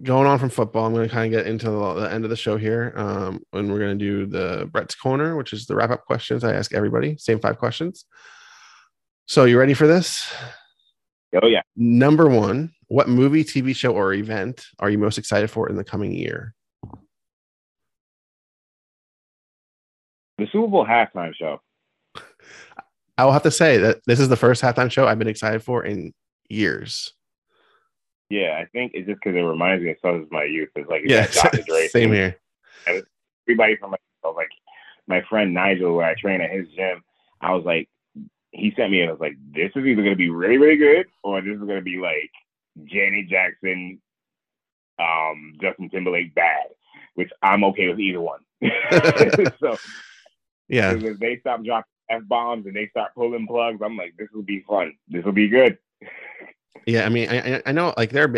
going on from football. I'm going to kind of get into the, the end of the show here, um, and we're going to do the Brett's Corner, which is the wrap up questions I ask everybody. Same five questions. So you ready for this? Oh yeah, Number one, what movie, TV show, or event are you most excited for in the coming year? the Super Bowl halftime show. I will have to say that this is the first halftime show I've been excited for in years. Yeah, I think it's just because it reminds me of some of my youth. It's like Yeah, Dr. Dre same here. Everybody from so, like my friend Nigel, where I train at his gym, I was like, he sent me, and I was like, this is either going to be really, really good, or this is going to be like Janet Jackson, um, Justin Timberlake bad, which I'm okay with either one. so yeah, if they stop dropping f bombs and they start pulling plugs, I'm like, this will be fun. This will be good. Yeah, I mean, I I know like there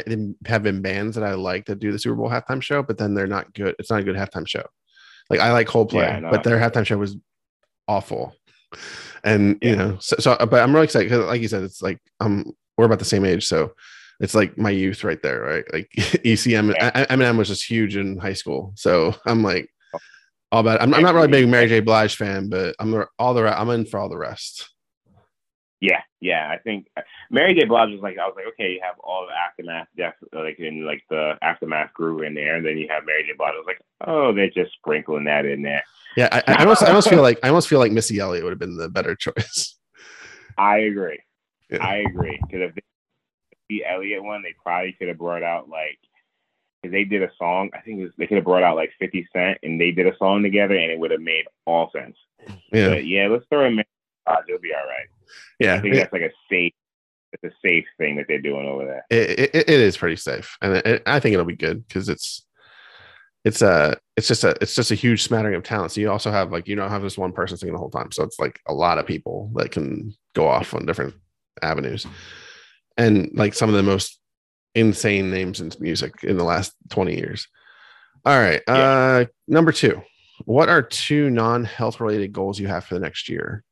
have been bands that I like that do the Super Bowl halftime show, but then they're not good. It's not a good halftime show. Like I like Coldplay, yeah, no, but their halftime show was awful. And yeah. you know, so, so but I'm really excited because, like you said, it's like um we're about the same age, so it's like my youth right there, right? Like ECM, yeah. Eminem was just huge in high school, so I'm like all about. I'm, I'm not really a big Mary J. Blige fan, but I'm all the I'm in for all the rest. Yeah, yeah. I think uh, Mary J. Blige was like, I was like, okay, you have all the aftermath death, like in like the aftermath crew in there, and then you have Mary J. Blige. I was like, oh, they're just sprinkling that in there. Yeah, I, I almost, I almost feel like I almost feel like Missy Elliott would have been the better choice. I agree. Yeah. I agree because if the Elliott one, they probably could have brought out like because they did a song. I think was, they could have brought out like Fifty Cent, and they did a song together, and it would have made all sense. Yeah, but yeah. Let's throw in. Uh, it'll be all right. Yeah, I think that's like a safe. It's a safe thing that they're doing over there. It, it, it is pretty safe, and it, I think it'll be good because it's it's a it's just a it's just a huge smattering of talent. So you also have like you don't have this one person singing the whole time. So it's like a lot of people that can go off on different avenues, and like some of the most insane names in music in the last 20 years. All right. Yeah. Uh number two. What are two non-health related goals you have for the next year?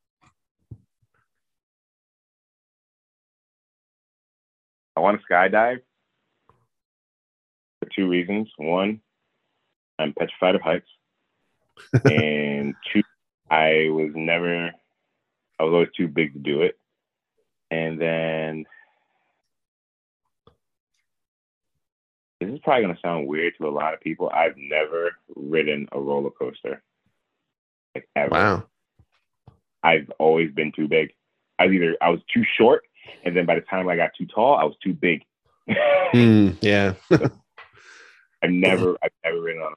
I want to skydive for two reasons. One, I'm petrified of heights. and two, I was never I was always too big to do it. And then this is probably going to sound weird to a lot of people. I've never ridden a roller coaster. Like ever. Wow. I've always been too big. I was either I was too short, and then by the time I got too tall, I was too big. mm, yeah. so I've never I've never ridden on a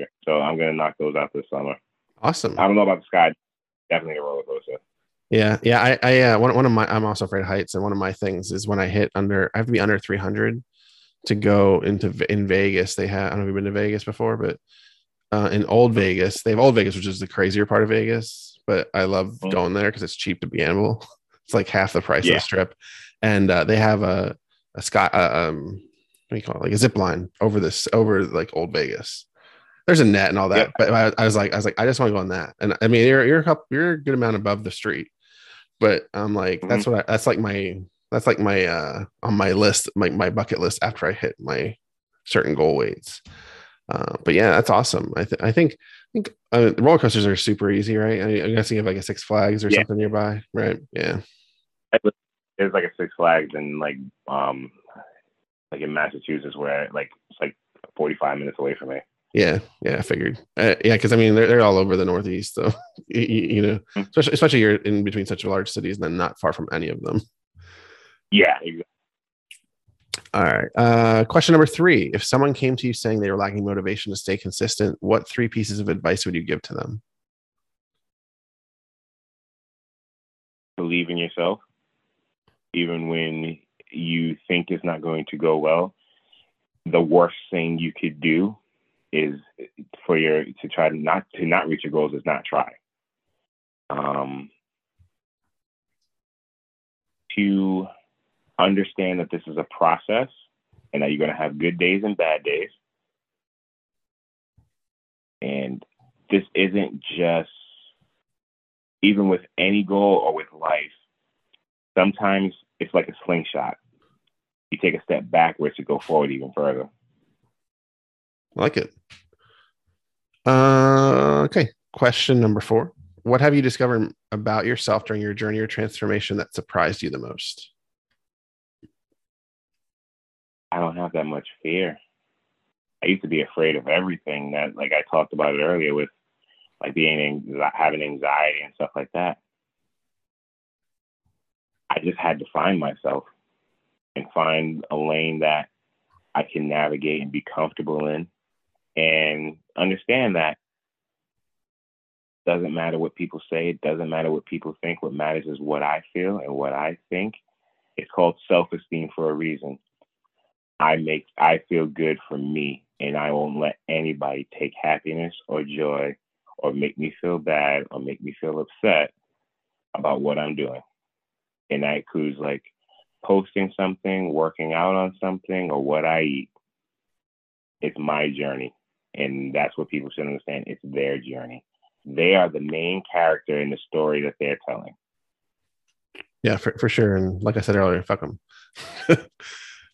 coaster, so I'm gonna knock those out this summer. Awesome. I don't know about the sky. Definitely a roller coaster. Yeah, yeah. I, I, uh, one, one of my, I'm also afraid of heights, and one of my things is when I hit under, I have to be under 300 to go into in Vegas. They have I don't know if you've been to Vegas before, but uh, in Old Vegas, they have Old Vegas, which is the crazier part of Vegas. But I love mm-hmm. going there because it's cheap to be animal. It's like half the price yeah. of the strip, and uh, they have a a sky uh, um what do you call it like a zip line over this over like Old Vegas. There's a net and all that, but I, I, was like I was like I just want to go on that, and I mean you're you're a couple, you're a good amount above the street, but I'm like mm-hmm. that's what I, that's like my that's like my uh on my list, my my bucket list after I hit my certain goal weights. Uh, but yeah, that's awesome. I, th- I think I think uh, roller coasters are super easy, right? I, am guessing you have like a Six Flags or yeah. something nearby, right? Yeah. There's like a Six Flags and like um like in Massachusetts where like it's like 45 minutes away from me. Yeah, yeah, I figured. Uh, yeah, because I mean they're, they're all over the Northeast, so you, you know, mm-hmm. especially especially you're in between such large cities and then not far from any of them. Yeah, exactly. All right. Uh, question number three. If someone came to you saying they were lacking motivation to stay consistent, what three pieces of advice would you give to them? Believe in yourself, even when you think it's not going to go well. The worst thing you could do is for your to try to not to not reach your goals is not try. Um, to understand that this is a process and that you're going to have good days and bad days. And this isn't just, even with any goal or with life, sometimes it's like a slingshot. You take a step backwards to go forward even further. Like it. Uh, okay. Question number four. What have you discovered about yourself during your journey or transformation that surprised you the most? I don't have that much fear. I used to be afraid of everything that, like I talked about it earlier, with like being having anxiety and stuff like that. I just had to find myself and find a lane that I can navigate and be comfortable in, and understand that doesn't matter what people say. It doesn't matter what people think. What matters is what I feel and what I think. It's called self esteem for a reason. I make I feel good for me and I won't let anybody take happiness or joy or make me feel bad or make me feel upset about what I'm doing. And that includes like posting something, working out on something, or what I eat. It's my journey. And that's what people should understand. It's their journey. They are the main character in the story that they're telling. Yeah, for, for sure. And like I said earlier, fuck them.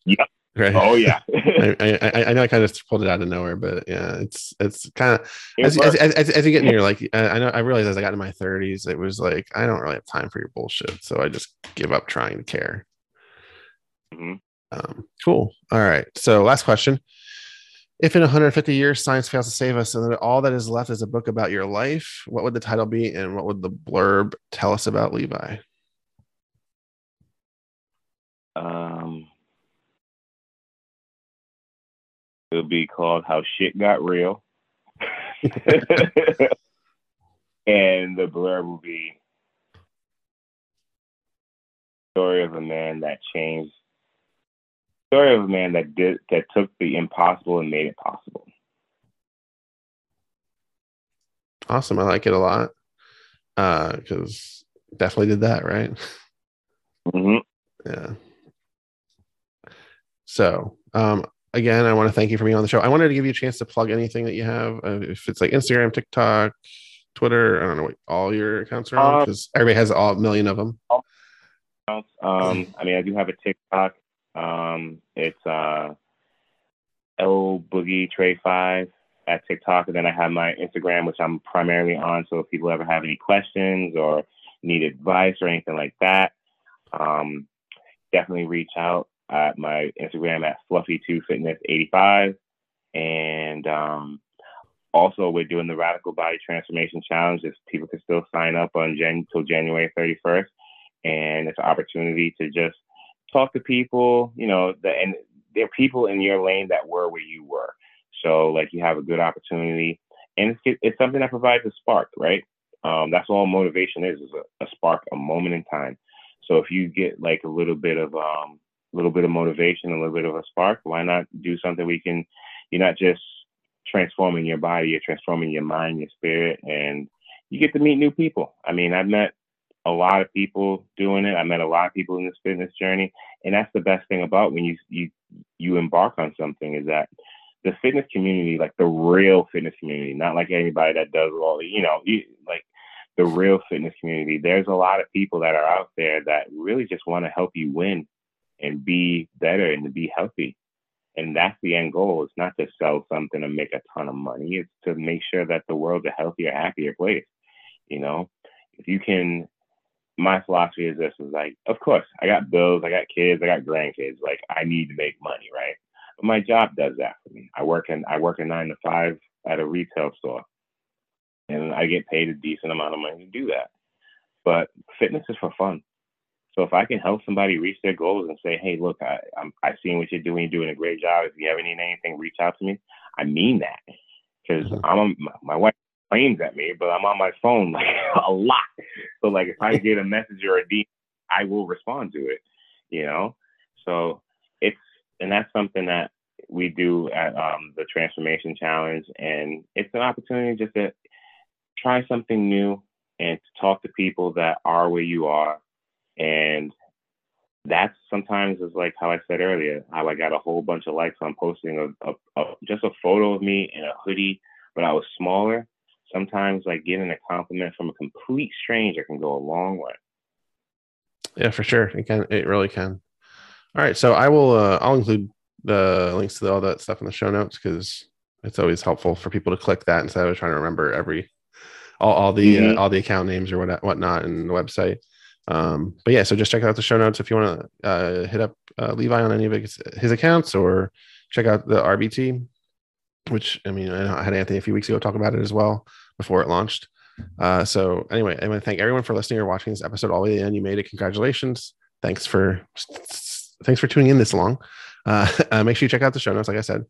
yeah. Right. Oh yeah. I, I, I know I kind of pulled it out of nowhere, but yeah, it's it's kind of as, as, as, as, you get near like I know I realized as I got in my 30s, it was like I don't really have time for your bullshit, so I just give up trying to care. Mm-hmm. Um, cool. All right. So last question: If in 150 years science fails to save us, and all that is left is a book about your life, what would the title be, and what would the blurb tell us about Levi? Um It'll be called How Shit Got Real. and the blurb will be story of a man that changed story of a man that did that took the impossible and made it possible. Awesome. I like it a lot. Uh, because definitely did that, right? Mm-hmm. Yeah. So, um, again, I want to thank you for being on the show. I wanted to give you a chance to plug anything that you have, uh, if it's like Instagram, TikTok, Twitter. I don't know what all your accounts are on because um, everybody has all a million of them. Um, I mean, I do have a TikTok. Um, it's uh, L Boogie Trey Five at TikTok, and then I have my Instagram, which I'm primarily on. So if people ever have any questions or need advice or anything like that, um, definitely reach out at my Instagram at fluffy2fitness85. And um, also, we're doing the Radical Body Transformation Challenge. If people can still sign up on Jan- till January 31st, and it's an opportunity to just talk to people, you know, the, and there are people in your lane that were where you were. So, like, you have a good opportunity, and it's, it's something that provides a spark, right? Um, that's all motivation is, is a, a, spark, a moment in time. So if you get like a little bit of um, little bit of motivation, a little bit of a spark, why not do something we can, you're not just transforming your body, you're transforming your mind, your spirit, and you get to meet new people. I mean, I've met a lot of people doing it. I met a lot of people in this fitness journey, and that's the best thing about when you you you embark on something is that the fitness community, like the real fitness community, not like anybody that does all you know, you, like the real fitness community. There's a lot of people that are out there that really just want to help you win and be better and to be healthy. And that's the end goal. It's not to sell something and make a ton of money. It's to make sure that the world's a healthier, happier place. You know, if you can, my philosophy is this: is like, of course, I got bills, I got kids, I got grandkids. Like, I need to make money, right? But my job does that for me. I work in I work a nine to five at a retail store, and I get paid a decent amount of money to do that. But fitness is for fun. So if I can help somebody reach their goals and say, hey, look, I, I'm I seen what you're doing, you're doing a great job. If you ever need anything, reach out to me. I mean that because mm-hmm. I'm my, my wife claims at me, but I'm on my phone like a lot. So like if I get a message or a DM, I will respond to it. You know, so it's and that's something that we do at um, the transformation challenge, and it's an opportunity just to try something new and to talk to people that are where you are and that's sometimes is like how I said earlier, how I got a whole bunch of likes on posting a, a, a, just a photo of me in a hoodie, but I was smaller. Sometimes like getting a compliment from a complete stranger can go a long way. Yeah, for sure. It can. It really can. All right, so I will. Uh, I'll include the links to all that stuff in the show notes because it's always helpful for people to click that instead of trying to remember every all, all the mm-hmm. uh, all the account names or what whatnot and the website. Um, but yeah, so just check out the show notes if you want to uh, hit up uh, Levi on any of his, his, accounts or check out the RBT, which I mean, I had Anthony a few weeks ago talk about it as well before it launched. Uh, so anyway, I want to thank everyone for listening or watching this episode all the way in. You made it. Congratulations. Thanks for thanks for tuning in this long. Uh, uh, make sure you check out the show notes. Like I said,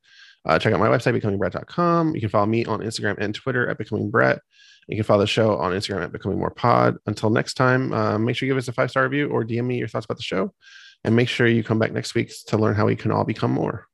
uh, check out my website, becomingbrett.com. You can follow me on Instagram and Twitter at becoming Brett. You can follow the show on Instagram at Becoming More Pod. Until next time, uh, make sure you give us a five star review or DM me your thoughts about the show. And make sure you come back next week to learn how we can all become more.